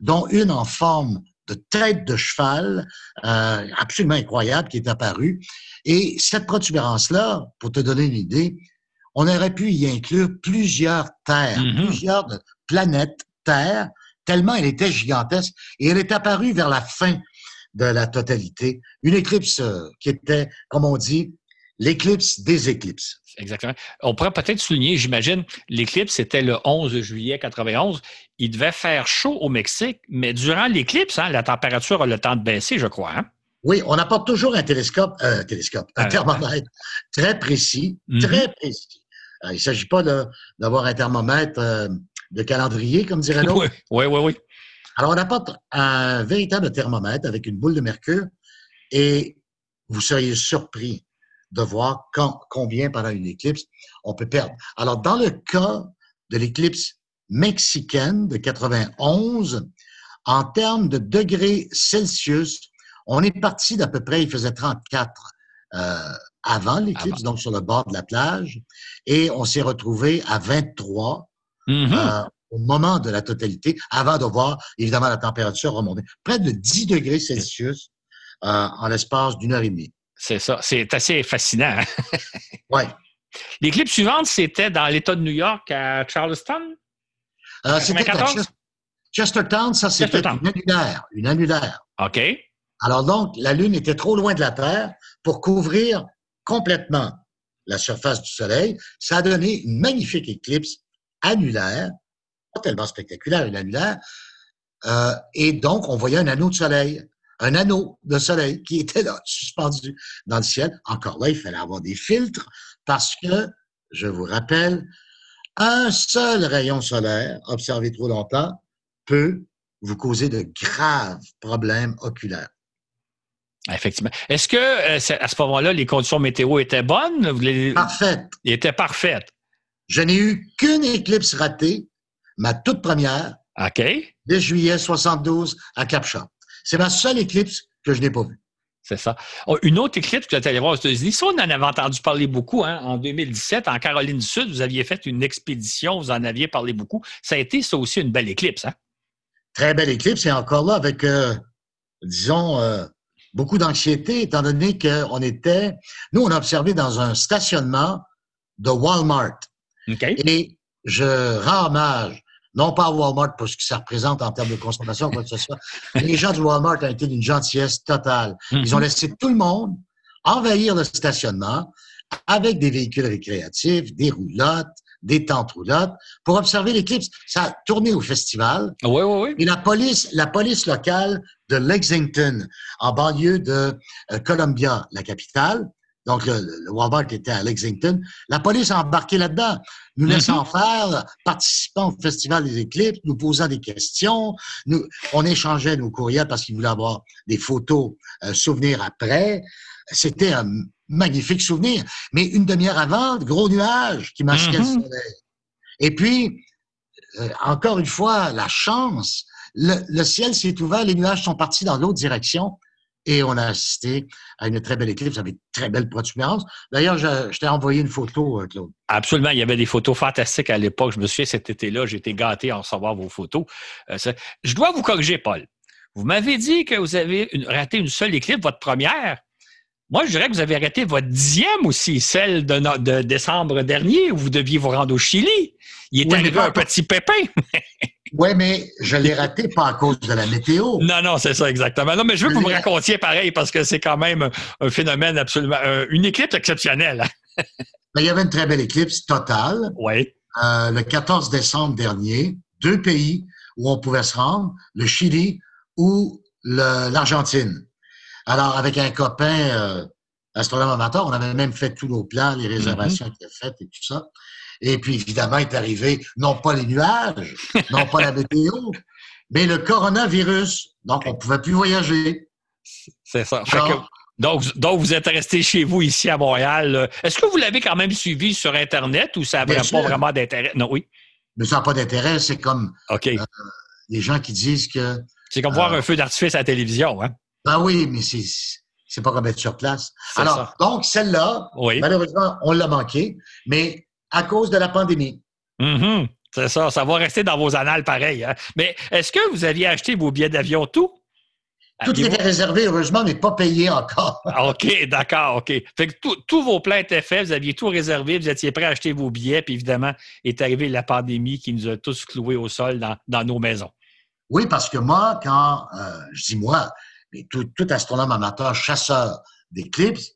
dont une en forme de tête de cheval, euh, absolument incroyable, qui est apparue. Et cette protubérance-là, pour te donner une idée, on aurait pu y inclure plusieurs terres, mm-hmm. plusieurs planètes Terre, tellement elle était gigantesque. Et elle est apparue vers la fin de la totalité. Une éclipse euh, qui était, comme on dit, l'éclipse des éclipses. Exactement. On pourrait peut-être souligner, j'imagine, l'éclipse, c'était le 11 juillet 91. Il devait faire chaud au Mexique, mais durant l'éclipse, hein, la température a le temps de baisser, je crois. Hein? Oui, on apporte toujours un télescope, euh, un télescope, un thermomètre très précis, mhm. très précis. Euh, il ne s'agit pas d'avoir un thermomètre euh, de calendrier, comme dirait l'autre. Oui, oui, oui. Alors, on apporte un véritable thermomètre avec une boule de mercure et vous seriez surpris de voir quand, combien pendant une éclipse on peut perdre. Alors, dans le cas de l'éclipse mexicaine de 91, en termes de degrés Celsius, on est parti d'à peu près, il faisait 34 euh, avant l'éclipse, donc sur le bord de la plage, et on s'est retrouvé à 23 mm-hmm. euh, au moment de la totalité, avant de voir évidemment la température remonter. Près de 10 degrés Celsius euh, en l'espace d'une heure et demie. C'est ça. C'est assez fascinant. Hein? oui. L'éclipse suivante, c'était dans l'État de New York, à Charleston? Euh, c'était à Chestertown, ça, c'était une annulaire. Une annulaire. OK. Alors donc, la Lune était trop loin de la Terre pour couvrir complètement la surface du Soleil. Ça a donné une magnifique éclipse annulaire, pas tellement spectaculaire, une annulaire. Euh, et donc, on voyait un anneau de Soleil un anneau de soleil qui était là, suspendu dans le ciel. Encore là, il fallait avoir des filtres parce que, je vous rappelle, un seul rayon solaire observé trop longtemps peut vous causer de graves problèmes oculaires. Effectivement. Est-ce que euh, à ce moment-là, les conditions météo étaient bonnes? Parfaites. Ils étaient parfaites. Je n'ai eu qu'une éclipse ratée, ma toute première. OK. De juillet 72 à Capchat. C'est ma seule éclipse que je n'ai pas vue. C'est ça. Oh, une autre éclipse que tu allé voir aux États-Unis, ça, on en avait entendu parler beaucoup. Hein? En 2017, en Caroline du Sud, vous aviez fait une expédition, vous en aviez parlé beaucoup. Ça a été, ça aussi, une belle éclipse. Hein? Très belle éclipse, et encore là, avec, euh, disons, euh, beaucoup d'anxiété, étant donné qu'on était. Nous, on a observé dans un stationnement de Walmart. Et je rends hommage non pas à Walmart pour ce que ça représente en termes de consommation, quoi que ce soit. les gens du Walmart ont été d'une gentillesse totale. Ils ont mhm. laissé tout le monde envahir le stationnement avec des véhicules récréatifs, des roulottes, des tentes roulottes pour observer l'éclipse. Ça a tourné au festival. Oui, oui, oui. Et la police, la police locale de Lexington, en banlieue de euh, Columbia, la capitale, donc le, le qui était à Lexington. La police a embarqué là-dedans, nous laissant mm-hmm. faire, participant au Festival des éclipses, nous posant des questions. Nous, on échangeait nos courriels parce qu'ils voulaient avoir des photos, euh, souvenirs après. C'était un magnifique souvenir. Mais une demi-heure avant, gros nuages qui masquaient le mm-hmm. soleil. Et puis, euh, encore une fois, la chance. Le, ciel s'est ouvert, les nuages sont partis dans l'autre direction et on a assisté à une très belle éclipse avec très belle protubérance. D'ailleurs, je, t'ai envoyé une photo, euh, Claude. Absolument. Il y avait des photos fantastiques à l'époque. Je me souviens, cet été-là, été gâté à recevoir vos photos. Euh, je dois vous corriger, Paul. Vous m'avez dit que vous avez raté une seule éclipse, votre première. Moi, je dirais que vous avez arrêté votre dixième aussi, celle de, décembre dernier, où vous deviez vous rendre au Chili. Il est arrivé un petit pépin. oui, mais je l'ai raté pas à cause de la météo. Non, non, c'est ça exactement. Non, mais je veux que vous me racontiez pareil parce que c'est quand même un phénomène absolument, une éclipse exceptionnelle. Ben, il y avait une très belle éclipse totale. Oui. Euh, le 14 décembre dernier, deux pays où on pouvait se rendre, le Chili ou l'Argentine. Alors, avec un copain euh, astronome amateur, on avait même fait tous nos plans, les réservations mm-hmm. étaient faites et tout ça. Et puis, évidemment, est arrivé, non pas les nuages, non pas la météo, mais le coronavirus. Donc, on ne pouvait plus voyager. C'est ça. donc, donc, vous êtes resté chez vous ici à Montréal. Est-ce que vous l'avez quand même suivi sur Internet ou ça n'a pas vraiment d'intérêt? Non, oui. Mais ça n'a pas d'intérêt. C'est comme. Euh, les gens qui disent que. C'est comme voir euh, un feu d'artifice à la télévision, hein? Ben oui, mais c'est c'est pas comme être sur place. Alors, donc, celle-là, malheureusement, on l'a manqué, mais à cause de la pandémie. Mm-hmm. C'est ça, ça va rester dans vos annales pareil. Hein. Mais est-ce que vous aviez acheté vos billets d'avion tout? Tout était réservé, heureusement, mais pas payé encore. Ah, OK, d'accord, OK. Fait que tous vos plans étaient faits, vous aviez tout réservé, vous étiez prêt à acheter vos billets, puis évidemment, est arrivée la pandémie qui nous a tous cloués au sol dans, nos maisons. Oui, parce que moi, quand, euh, je dis moi, mais tout, astronome amateur, chasseur d'éclipses,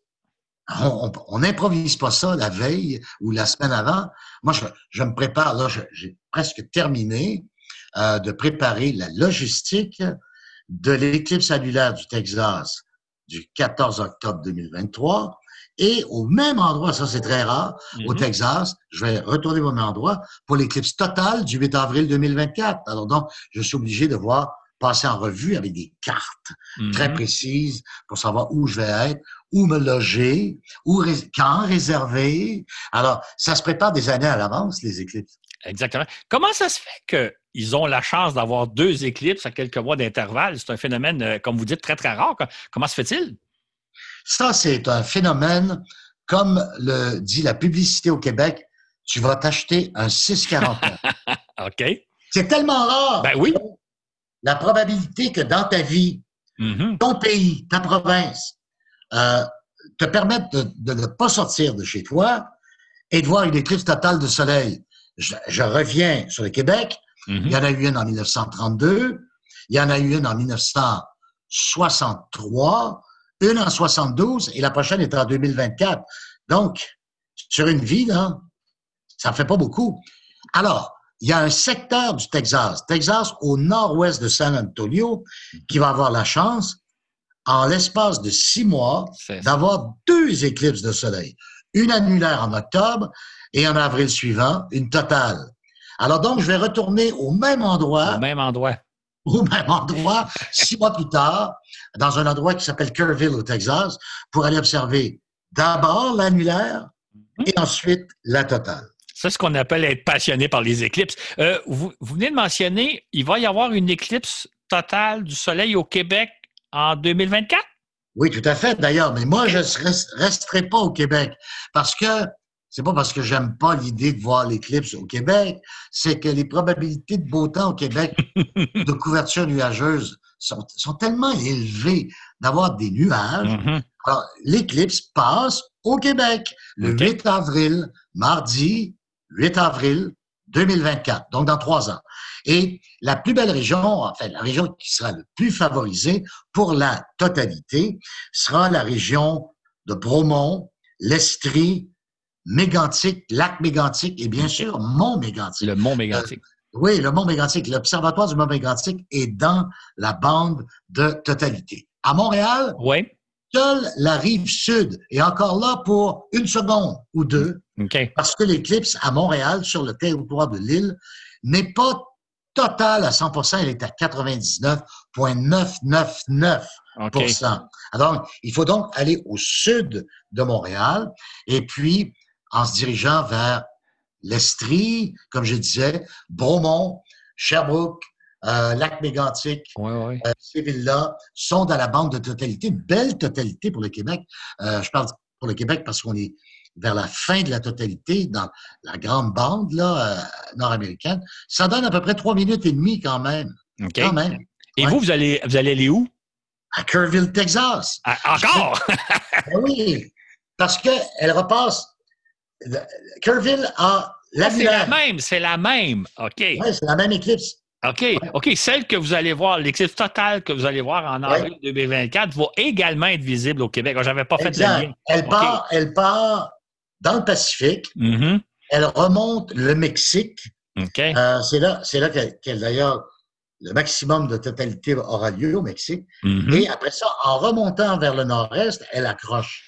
on n'improvise pas ça la veille ou la semaine avant. Moi, je, me prépare, là, j'ai presque terminé euh, de préparer la logistique de l'éclipse annulaire du Texas du 14 octobre 2023. Et au même endroit, ça c'est très rare, au mm-hmm. Texas, je vais retourner au même endroit pour l'éclipse totale du 8 avril 2024. Alors donc, je suis obligé de voir passer en revue avec des cartes très mhm. précises pour savoir où je vais être, où me loger, où quand réserver. Alors, ça se prépare des années à l'avance, les éclipses. Exactement. Comment ça se fait qu'ils ont la chance d'avoir deux éclipses à quelques mois d'intervalle? C'est un phénomène, euh, comme vous dites, très, très rare. Comment se fait-il? Ça, c'est un phénomène, comme le dit la publicité au Québec, tu vas t'acheter un 641. OK. C'est tellement rare. Ben oui la probabilité que dans ta vie, mm-hmm. ton pays, ta province, euh, te permette de, ne pas sortir de chez toi et de voir une éclipse totale de soleil. Je, reviens sur le Québec. Mm-hmm. Il y en a eu une en 1932. Il y en a eu une en 1963, une en 72 et la prochaine est en 2024. Donc, sur une vie, là, ça ne fait pas beaucoup. Alors, il y a un secteur du Texas, Texas au nord-ouest de San Antonio, qui va avoir la chance, en l'espace de six mois, d'avoir deux éclipses de soleil. Une annulaire en octobre et en avril suivant, une totale. Alors donc, je vais retourner au même endroit. Au même endroit. Au même endroit, six mois plus tard, dans un endroit qui s'appelle Kerrville au Texas, pour aller observer d'abord l'annulaire mhm. et ensuite la totale. C'est ce qu'on appelle être passionné par les éclipses. Euh, vous, venez de mentionner, il va y avoir une éclipse totale du Soleil au Québec en 2024? Oui, tout à fait, d'ailleurs. Mais moi, je ne resterai pas au Québec parce que c'est pas parce que j'aime pas l'idée de voir l'éclipse au Québec, c'est que les probabilités de beau temps au Québec de couverture nuageuse sont, tellement élevées d'avoir des nuages. Mm-hmm. Alors, l'éclipse passe au Québec le 8 avril, mardi, 8 avril 2024, donc dans trois ans. Et la plus belle région, enfin la région qui sera le plus favorisée pour la totalité, sera la région de Bromont, l'Estrie, Mégantic, lac Mégantic et bien sûr Mont Mégantic. Le Mont Mégantic. Euh, oui, le Mont Mégantic. L'Observatoire du Mont Mégantic est dans la bande de totalité. À Montréal, oui. Seule la rive sud est encore là pour une seconde ou deux, OK. parce que l'éclipse à Montréal, sur le territoire de l'île, n'est pas totale à 100% elle est à 99,999 OK. Alors, il faut donc aller au sud de Montréal et puis en se dirigeant vers l'Estrie, comme je disais, Bromont, Sherbrooke, euh, Lac-Mégantic, Oui, oui. euh, ces villes-là sont dans la bande de totalité, belle totalité pour le Québec. Euh, je parle pour le Québec parce qu'on est vers la fin de la totalité dans la grande bande là, nord-américaine. Ça donne à peu près trois minutes et demie quand même. OK. Quand même. Et Ouais. vous, vous allez, vous allez aller où? À Kerrville, Texas. Ah, encore? Ben oui, parce qu'elle repasse. Kerrville a c'est la même, c'est la même. OK. Ouais, c'est la même éclipse. OK. OK. Celle que vous allez voir, l'éclipse totale que vous allez voir en avril 2024 va également être visible au Québec. Je n'avais pas fait de lien. Elle, part, elle part dans le Pacifique. Mhm. Elle remonte le Mexique. OK. Euh, c'est là, c'est là qu'elle- d'ailleurs, le maximum de totalité aura lieu au Mexique. Mhm. Et après ça, en remontant vers le nord-est, elle accroche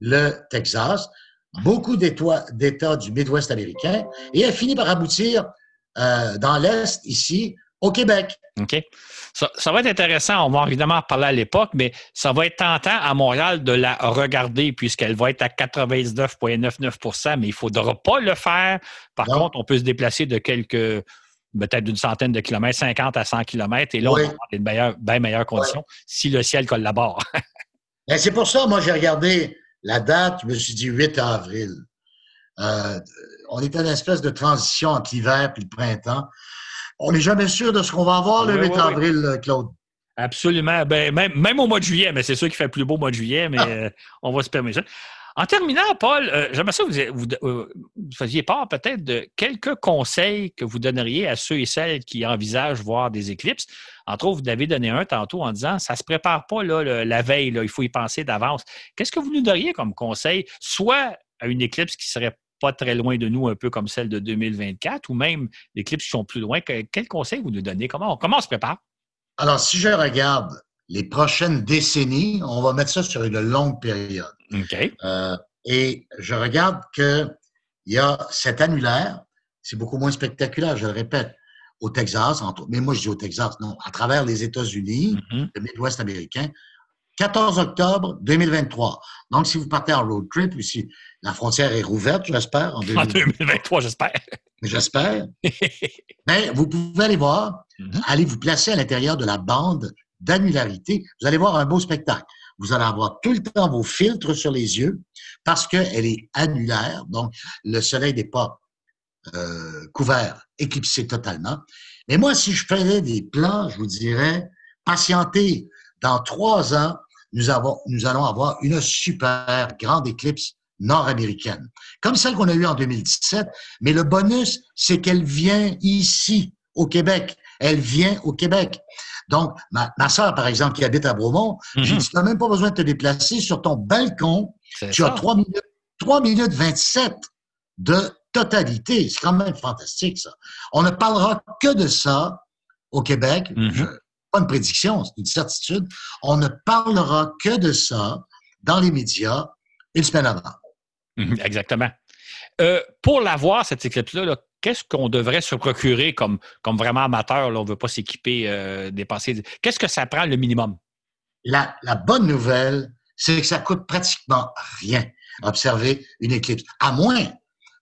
le Texas, beaucoup d'États du Midwest américain, et elle finit par aboutir euh, dans l'Est, ici, au Québec. OK. Ça, ça va être intéressant. On va évidemment en parler à l'époque, mais ça va être tentant à Montréal de la regarder puisqu'elle va être à 99,99% mais il ne faudra pas le faire. Par Non. contre, on peut se déplacer de quelques, peut-être d'une centaine de kilomètres, 50 à 100 kilomètres, et là, Oui. on va avoir des meilleures, bien meilleures conditions si le ciel collabore. Ben, c'est pour ça, moi, j'ai regardé la date, je me suis dit 8 avril. Euh, on est à une espèce de transition entre l'hiver et le printemps. On n'est jamais sûr de ce qu'on va avoir le Oui, 8 oui, oui. avril, euh, Claude. Absolument. Ben, même, même au mois de juillet, mais c'est sûr qu'il fait plus beau au mois de juillet, mais Ah. euh, on va se permettre ça. En terminant, Paul, euh, j'aimerais ça que vous, vous, euh, vous faisiez part peut-être de quelques conseils que vous donneriez à ceux et celles qui envisagent voir des éclipses. Entre autres, vous avez donné un tantôt en disant ça ne se prépare pas là, le- la veille, là, il faut y penser d'avance. Qu'est-ce que vous nous donneriez comme conseil, soit à une éclipse qui serait pas très loin de nous, un peu comme celle de 2024, ou même des éclipses qui sont plus loin? Que- quel conseil vous nous donnez? Comment on, comment on se prépare? Alors, si je regarde les prochaines décennies, on va mettre ça sur une longue période. OK. Euh, et je regarde que il y a cet annulaire, c'est beaucoup moins spectaculaire, je le répète, au Texas, entre, mais moi je dis au Texas, non, à travers les États-Unis, Mhm. le Midwest américain, 14 octobre 2023. Donc, si vous partez en road trip, ou si la frontière est rouverte, j'espère, en En 2023, 2023, j'espère. j'espère, mais vous pouvez aller voir, Mhm. allez vous placer à l'intérieur de la bande d'annularité. Vous allez voir un beau spectacle. Vous allez avoir tout le temps vos filtres sur les yeux parce qu'elle est annulaire. Donc, le soleil n'est pas euh, couvert, éclipsé totalement. Mais moi, si je faisais des plans, je vous dirais, patientez. Dans trois ans, nous, avons, nous allons avoir une super grande éclipse nord-américaine, comme celle qu'on a eue en 2017. Mais le bonus, c'est qu'elle vient ici, au Québec. Elle vient au Québec. Donc, ma, ma soeur, par exemple, qui habite à Bromont, j'ai dit, tu n'as même pas besoin de te déplacer sur ton balcon. Tu ça. as 3 minutes, 3 minutes 27 de totalité. C'est quand même fantastique, ça. On ne parlera que de ça au Québec. Mhm. Je- pas une prédiction, c'est une certitude. On ne parlera que de ça dans les médias une semaine avant. Exactement. Euh, pour l'avoir, cette éclipse-là, là, qu'est-ce qu'on devrait se procurer comme, comme vraiment amateur? Là, on ne veut pas s'équiper, euh, dépenser. Qu'est-ce que ça prend le minimum? La, la bonne nouvelle, c'est que ça coûte pratiquement rien observer une éclipse, à moins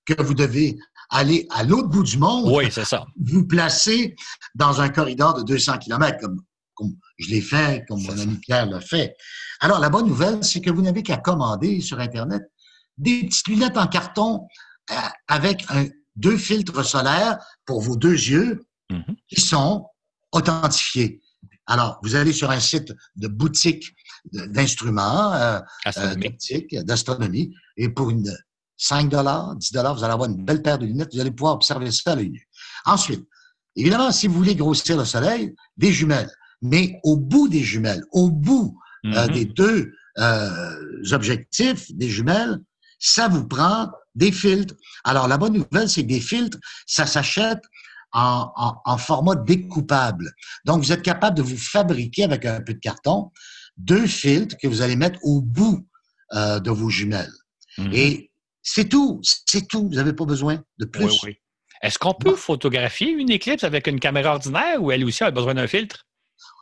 que vous devez aller à l'autre bout du monde, Oui, c'est ça. vous placer dans un corridor de 200 km, comme, comme je l'ai fait, comme mon ami Pierre l'a fait. Alors, la bonne nouvelle, c'est que vous n'avez qu'à commander sur Internet des petites lunettes en carton euh, avec un, deux filtres solaires pour vos deux yeux Mhm. qui sont authentifiés. Alors, vous allez sur un site de boutique d'instruments, euh, euh, d'astronomie, et pour une 5 10 vous allez avoir une belle paire de lunettes, vous allez pouvoir observer ça à l'œil nu. Ensuite, évidemment, si vous voulez grossir le soleil, des jumelles. Mais au bout des jumelles, au bout euh, Mhm. des deux objectifs, des jumelles, ça vous prend des filtres. Alors, la bonne nouvelle, c'est que des filtres, ça s'achète en, en- en format découpable. Donc, vous êtes capable de vous fabriquer avec un peu de carton deux filtres que vous allez mettre au bout euh, de vos jumelles. Mhm. Et c'est tout, c'est tout. Vous n'avez pas besoin de plus. Oui, oui. Est-ce qu'on peut photographier une éclipse avec une caméra ordinaire ou elle aussi a besoin d'un filtre?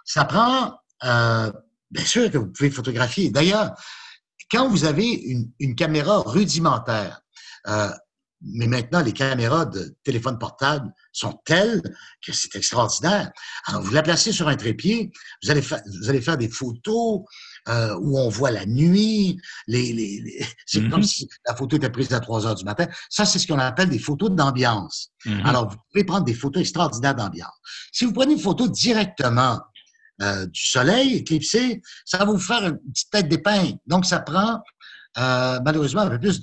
Ça prend, euh, bien sûr que vous pouvez photographier. D'ailleurs, quand vous avez une, une caméra rudimentaire, euh, mais maintenant les caméras de téléphone portable sont telles que c'est extraordinaire. Alors, vous la placez sur un trépied, vous allez, fa- vous allez faire des photos euh, où on voit la nuit, les, les, les- c'est Mhm. comme si la photo était prise à 3 heures du matin. Ça, c'est ce qu'on appelle des photos d'ambiance. Mhm. Alors, vous pouvez prendre des photos extraordinaires d'ambiance. Si vous prenez une photo directement euh, du soleil éclipsé, ça va vous faire une petite tête d'épingle. Donc, ça prend euh, malheureusement un peu plus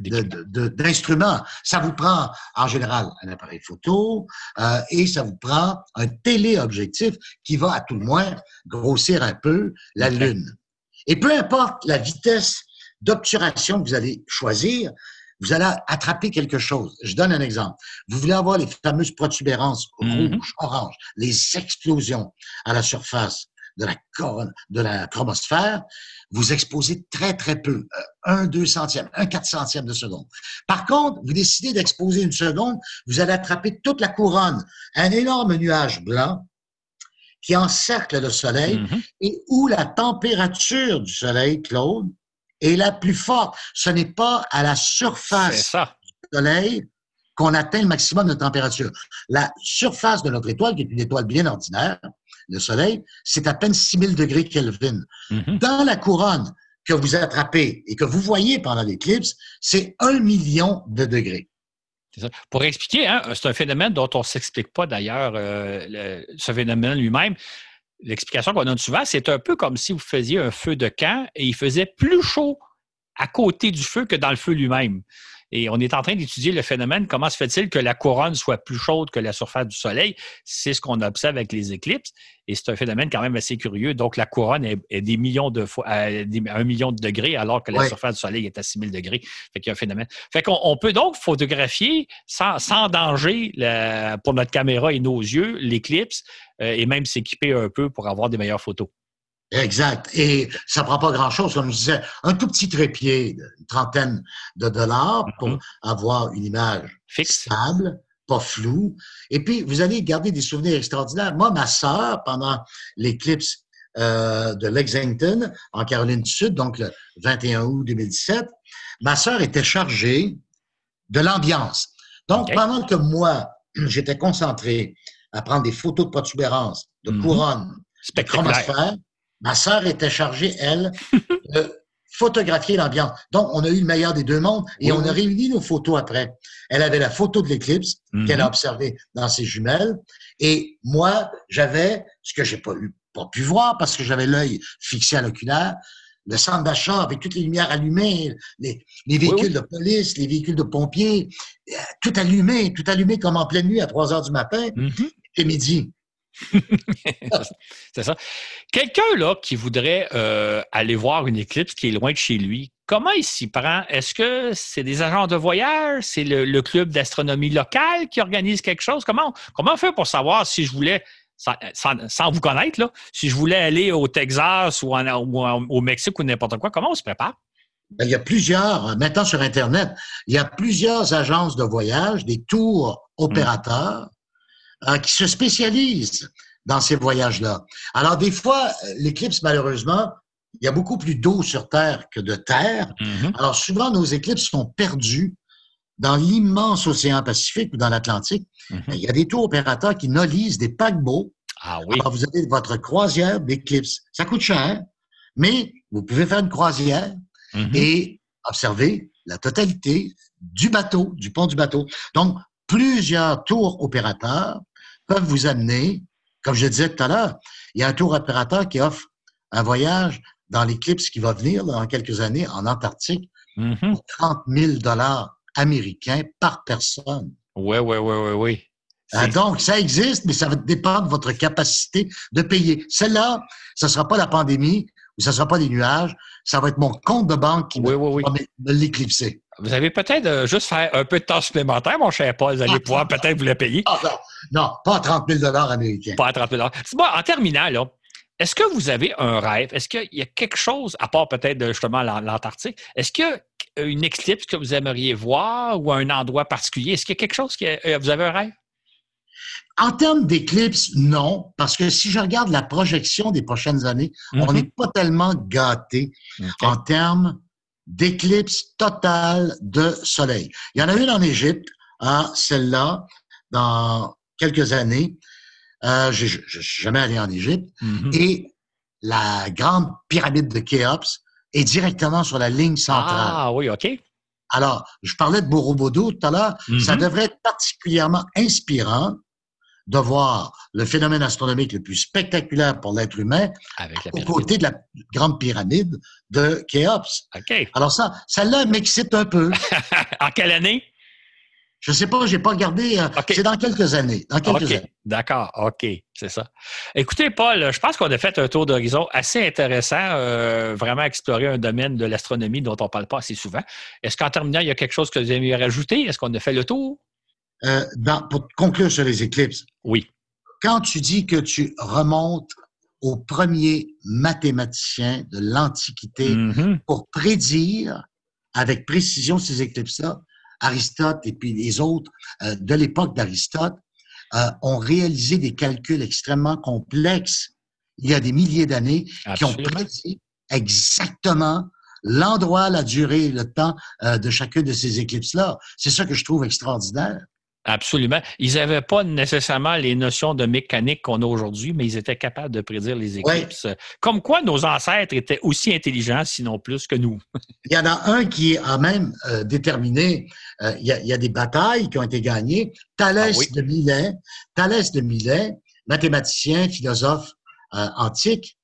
d'instruments. Ça vous prend en général un appareil photo euh, et ça vous prend un téléobjectif qui va à tout le moins grossir un peu la. Lune. Et peu importe la vitesse d'obturation que vous allez choisir, vous allez attraper quelque chose. Je donne un exemple. Vous voulez avoir les fameuses protubérances Mhm. rouges, oranges, les explosions à la surface de la, couronne- de la chromosphère, vous exposez très, très peu. Euh, Un, deux centièmes, un quatre centième de seconde. Par contre, vous décidez d'exposer une seconde, vous allez attraper toute la couronne, un énorme nuage blanc qui encercle le soleil Mhm. et où la température du soleil, Claude, est la plus forte. Ce n'est pas à la surface du soleil qu'on atteint le maximum de température. La surface de notre étoile, qui est une étoile bien ordinaire, le soleil, c'est à peine 6000 degrés Kelvin. Mhm. Dans la couronne que vous attrapez et que vous voyez pendant l'éclipse, c'est un million de degrés. Ça. Pour expliquer, hein, c'est un phénomène dont on ne s'explique pas d'ailleurs, euh, ce phénomène lui-même. L'explication qu'on donne souvent, c'est un peu comme si vous faisiez un feu de camp et il faisait plus chaud à côté du feu que dans le feu lui-même. Et on est en train d'étudier le phénomène. Comment se fait-il que la couronne soit plus chaude que la surface du Soleil? C'est ce qu'on observe avec les éclipses. Et c'est un phénomène quand même assez curieux. Donc, la couronne est, est des millions de fois, à un million de degrés, alors que la Ouais. surface du Soleil est à 6000 degrés. Fait qu'il y a un phénomène. Fait qu'on on peut donc photographier sans, sans danger la- pour notre caméra et nos yeux l'éclipse euh, et même s'équiper un peu pour avoir des meilleures photos. Exact. Et ça prend pas grand-chose, comme je disais, un tout petit trépied, une trentaine de dollars pour Mhm. avoir une image Fixe. stable, pas floue. Et puis, vous allez garder des souvenirs extraordinaires. Moi, ma sœur, pendant l'éclipse euh, de Lexington, en Caroline du Sud, donc le 21 août 2017, ma sœur était chargée de l'ambiance. Donc, pendant que moi, j'étais concentré à prendre des photos de protubérances, de Mhm. couronnes, de chromosphère, ma sœur était chargée, elle, de photographier l'ambiance. Donc, on a eu le meilleur des deux mondes et Oui, on a réuni nos photos après. Elle avait la photo de l'éclipse Mhm. qu'elle a observée dans ses jumelles et moi, j'avais ce que j'ai pas eu, pas pu voir parce que j'avais l'œil fixé à l'oculaire, le centre d'achat avec toutes les lumières allumées, les, les véhicules oui. de police, les véhicules de pompiers, euh, tout allumé, tout allumé comme en pleine nuit à 3 heures du matin Mhm. et midi. C'est ça. Quelqu'un là qui voudrait euh, aller voir une éclipse qui est loin de chez lui, comment il s'y prend? Est-ce que c'est des agents de voyage? C'est le, le club d'astronomie local qui organise quelque chose? Comment, comment on fait pour savoir si je voulais, sans, sans- sans vous connaître, là, si je voulais aller au Texas ou, en- ou en- au Mexique ou n'importe quoi, comment on se prépare? Ben, il y a plusieurs, maintenant sur Internet, il y a plusieurs agences de voyage, des tours opérateurs euh, qui se spécialisent dans ces voyages-là. Alors, des fois, l'éclipse, malheureusement, il y a beaucoup plus d'eau sur Terre que de terre. Mhm. Alors, souvent, nos éclipses sont perdues dans l'immense océan Pacifique ou dans l'Atlantique. Mhm. Il y a des tours opérateurs qui nolisent des paquebots Ah oui. alors, vous avez votre croisière d'éclipse. Ça coûte cher, mais vous pouvez faire une croisière Mhm. et observer la totalité du bateau, du pont du bateau. Donc, plusieurs tours opérateurs peuvent vous amener, comme je disais tout à l'heure, il y a un tour opérateur qui offre un voyage dans l'éclipse qui va venir dans quelques années en Antarctique Mhm. pour 30 000 dollars américains par personne. Oui, oui, oui, oui, oui. Ah, donc, ça existe, mais ça va dépendre de votre capacité de payer. Celle-là, ce ne sera pas la pandémie ou ce ne sera pas des nuages. Ça va être mon compte de banque qui Oui, me, oui, oui. va l'éclipser. Vous avez peut-être euh, juste faire un peu de temps supplémentaire, mon cher Paul. Vous allez pouvoir peut-être vous le payer. Ah, non, non, pas 30 000 américains. Pas à 30 000 Dis-moi, en terminant, là, est-ce que vous avez un rêve? Est-ce qu'il y a quelque chose, à part peut-être justement l'Antarctique, est-ce qu'il y a une éclipse que vous aimeriez voir ou un endroit particulier? Est-ce qu'il y a quelque chose que vous avez un rêve? En termes d'éclipse, non, parce que si je regarde la projection des prochaines années, on Mhm. n'est pas tellement gâté en termes d'éclipse totale de soleil. Il y en a une en Égypte, hein, celle-là, dans quelques années. Euh, je ne suis jamais allé en Égypte. Mhm. Et la grande pyramide de Khéops est directement sur la ligne centrale. Ah oui, OK. Alors, je parlais de Borobudur tout à l'heure. Ça Mhm. devrait être particulièrement inspirant de voir le phénomène astronomique le plus spectaculaire pour l'être humain Avec la aux pyramide. côtés de la grande pyramide de Khéops. Alors ça, celle-là m'excite un peu. en quelle année? Je sais pas, j'ai pas regardé. euh. C'est dans quelques années. Dans quelques années. d'accord, OK, c'est ça. Écoutez, Paul, je pense qu'on a fait un tour d'horizon assez intéressant, euh, vraiment explorer un domaine de l'astronomie dont on ne parle pas assez souvent. Est-ce qu'en terminant, il y a quelque chose que vous aimeriez rajouter? Est-ce qu'on a fait le tour? Euh, dans- pour conclure sur les éclipses, Oui. quand tu dis que tu remontes au premier mathématicien de l'Antiquité Mhm. pour prédire avec précision ces éclipses-là, Aristote et puis les autres euh, de l'époque d'Aristote euh, ont réalisé des calculs extrêmement complexes il y a des milliers d'années qui ont prédit exactement l'endroit, la durée, le temps euh, de chacune de ces éclipses-là. C'est ça que je trouve extraordinaire. Absolument. Ils n'avaient pas nécessairement les notions de mécanique qu'on a aujourd'hui, mais ils étaient capables de prédire les éclipses. Comme quoi nos ancêtres étaient aussi intelligents, sinon plus que nous. Il y en a un qui a même euh, déterminé, euh, il, y a, il y a des batailles qui ont été gagnées. Thalès Ah oui. de Milet, Thalès de Milet, mathématicien, philosophe euh, antique,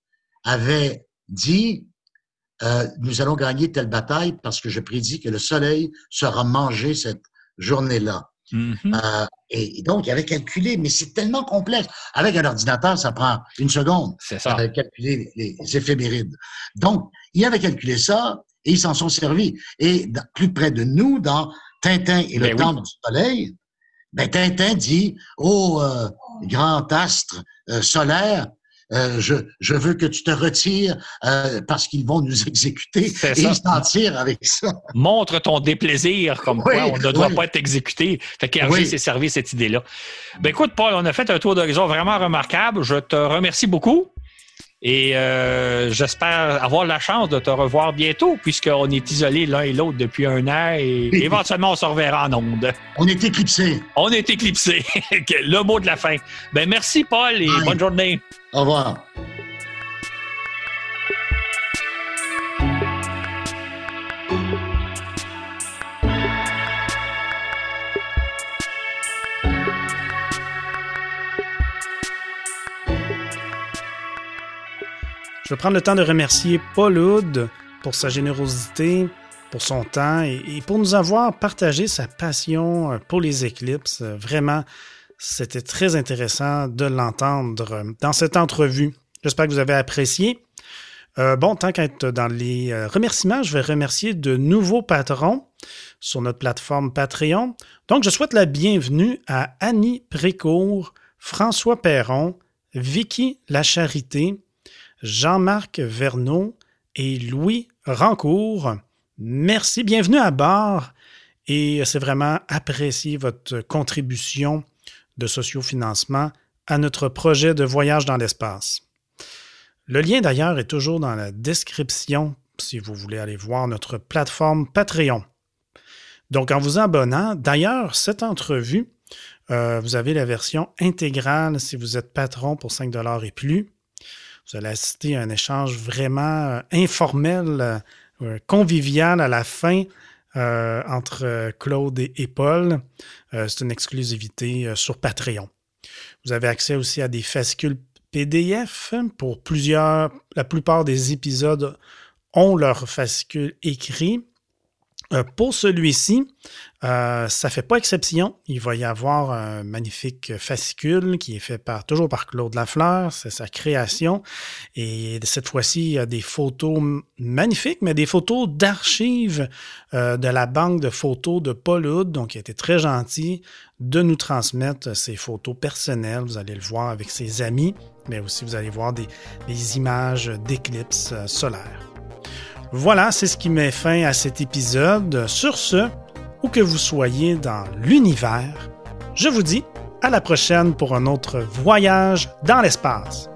avait dit nous allons gagner telle bataille parce que je prédis que le soleil sera mangé cette journée-là. Mhm. Euh, et, et donc, il avait calculé, mais c'est tellement complexe. Avec un ordinateur, ça prend une seconde C'est ça. à calculer les, les éphémérides. Donc, il avait calculé ça et ils s'en sont servis. Et dans- plus près de nous, dans Tintin et le Ben oui. Temple du Soleil, ben, Tintin dit Ô euh, grand astre euh, solaire, euh, je, je veux que tu te retires euh, parce qu'ils vont nous exécuter. Et ça. il s'en tire avec ça. Montre ton déplaisir, comme Oui, quoi on ne doit oui. pas être exécuté. Fait qu'Hergé Oui. s'est servi cette idée-là. Ben écoute, Paul, on a fait un tour d'horizon vraiment remarquable. Je te remercie beaucoup. Et euh, j'espère avoir la chance de te revoir bientôt, puisqu'on est isolés l'un et l'autre depuis un an et éventuellement on se reverra en ondes. On est éclipsé. On est éclipsés. Le mot de la fin. Ben merci, Paul, et bonne journée. Au revoir. Je vais prendre le temps de remercier Paul Hood pour sa générosité, pour son temps et, pour nous avoir partagé sa passion euh, pour les éclipses. Euh, Vraiment, c'était très intéressant de l'entendre euh, dans cette entrevue. J'espère que vous avez apprécié. Bon, tant qu'à être dans les remerciements, je vais remercier de nouveaux patrons sur notre plateforme Patreon. Donc, je souhaite la bienvenue à Annie Précourt, François Perron, Vicky Lacharité, Jean-Marc Verneau et Louis Rancourt. Merci, bienvenue à bord et c'est vraiment apprécié votre contribution de sociofinancement à notre projet de voyage dans l'espace. Le lien d'ailleurs est toujours dans la description si vous voulez aller voir notre plateforme Patreon. Donc en vous abonnant, d'ailleurs, cette entrevue, euh, vous avez la version intégrale si vous êtes patron pour 5 et plus. Vous allez assister à un échange vraiment euh, informel, euh, convivial à la fin euh, entre euh, Claude et, Paul. Euh, C'est une exclusivité euh, sur Patreon. Vous avez accès aussi à des fascicules PDF pour plusieurs. La plupart des épisodes ont leur fascicule écrit. Euh, pour celui-ci, euh, ça ne fait pas exception. Il va y avoir un magnifique fascicule qui est fait par, toujours par Claude Lafleur. C'est sa création. Et cette fois-ci, il y a des photos magnifiques, mais des photos d'archives euh, de la banque de photos de Paul Hood. Donc, il a été très gentil de nous transmettre ces photos personnelles. Vous allez le voir avec ses amis, mais aussi vous allez voir des, des images d'éclipses solaires. Voilà, c'est ce qui met fin à cet épisode. Sur ce, où que vous soyez dans l'univers, je vous dis à la prochaine pour un autre voyage dans l'espace.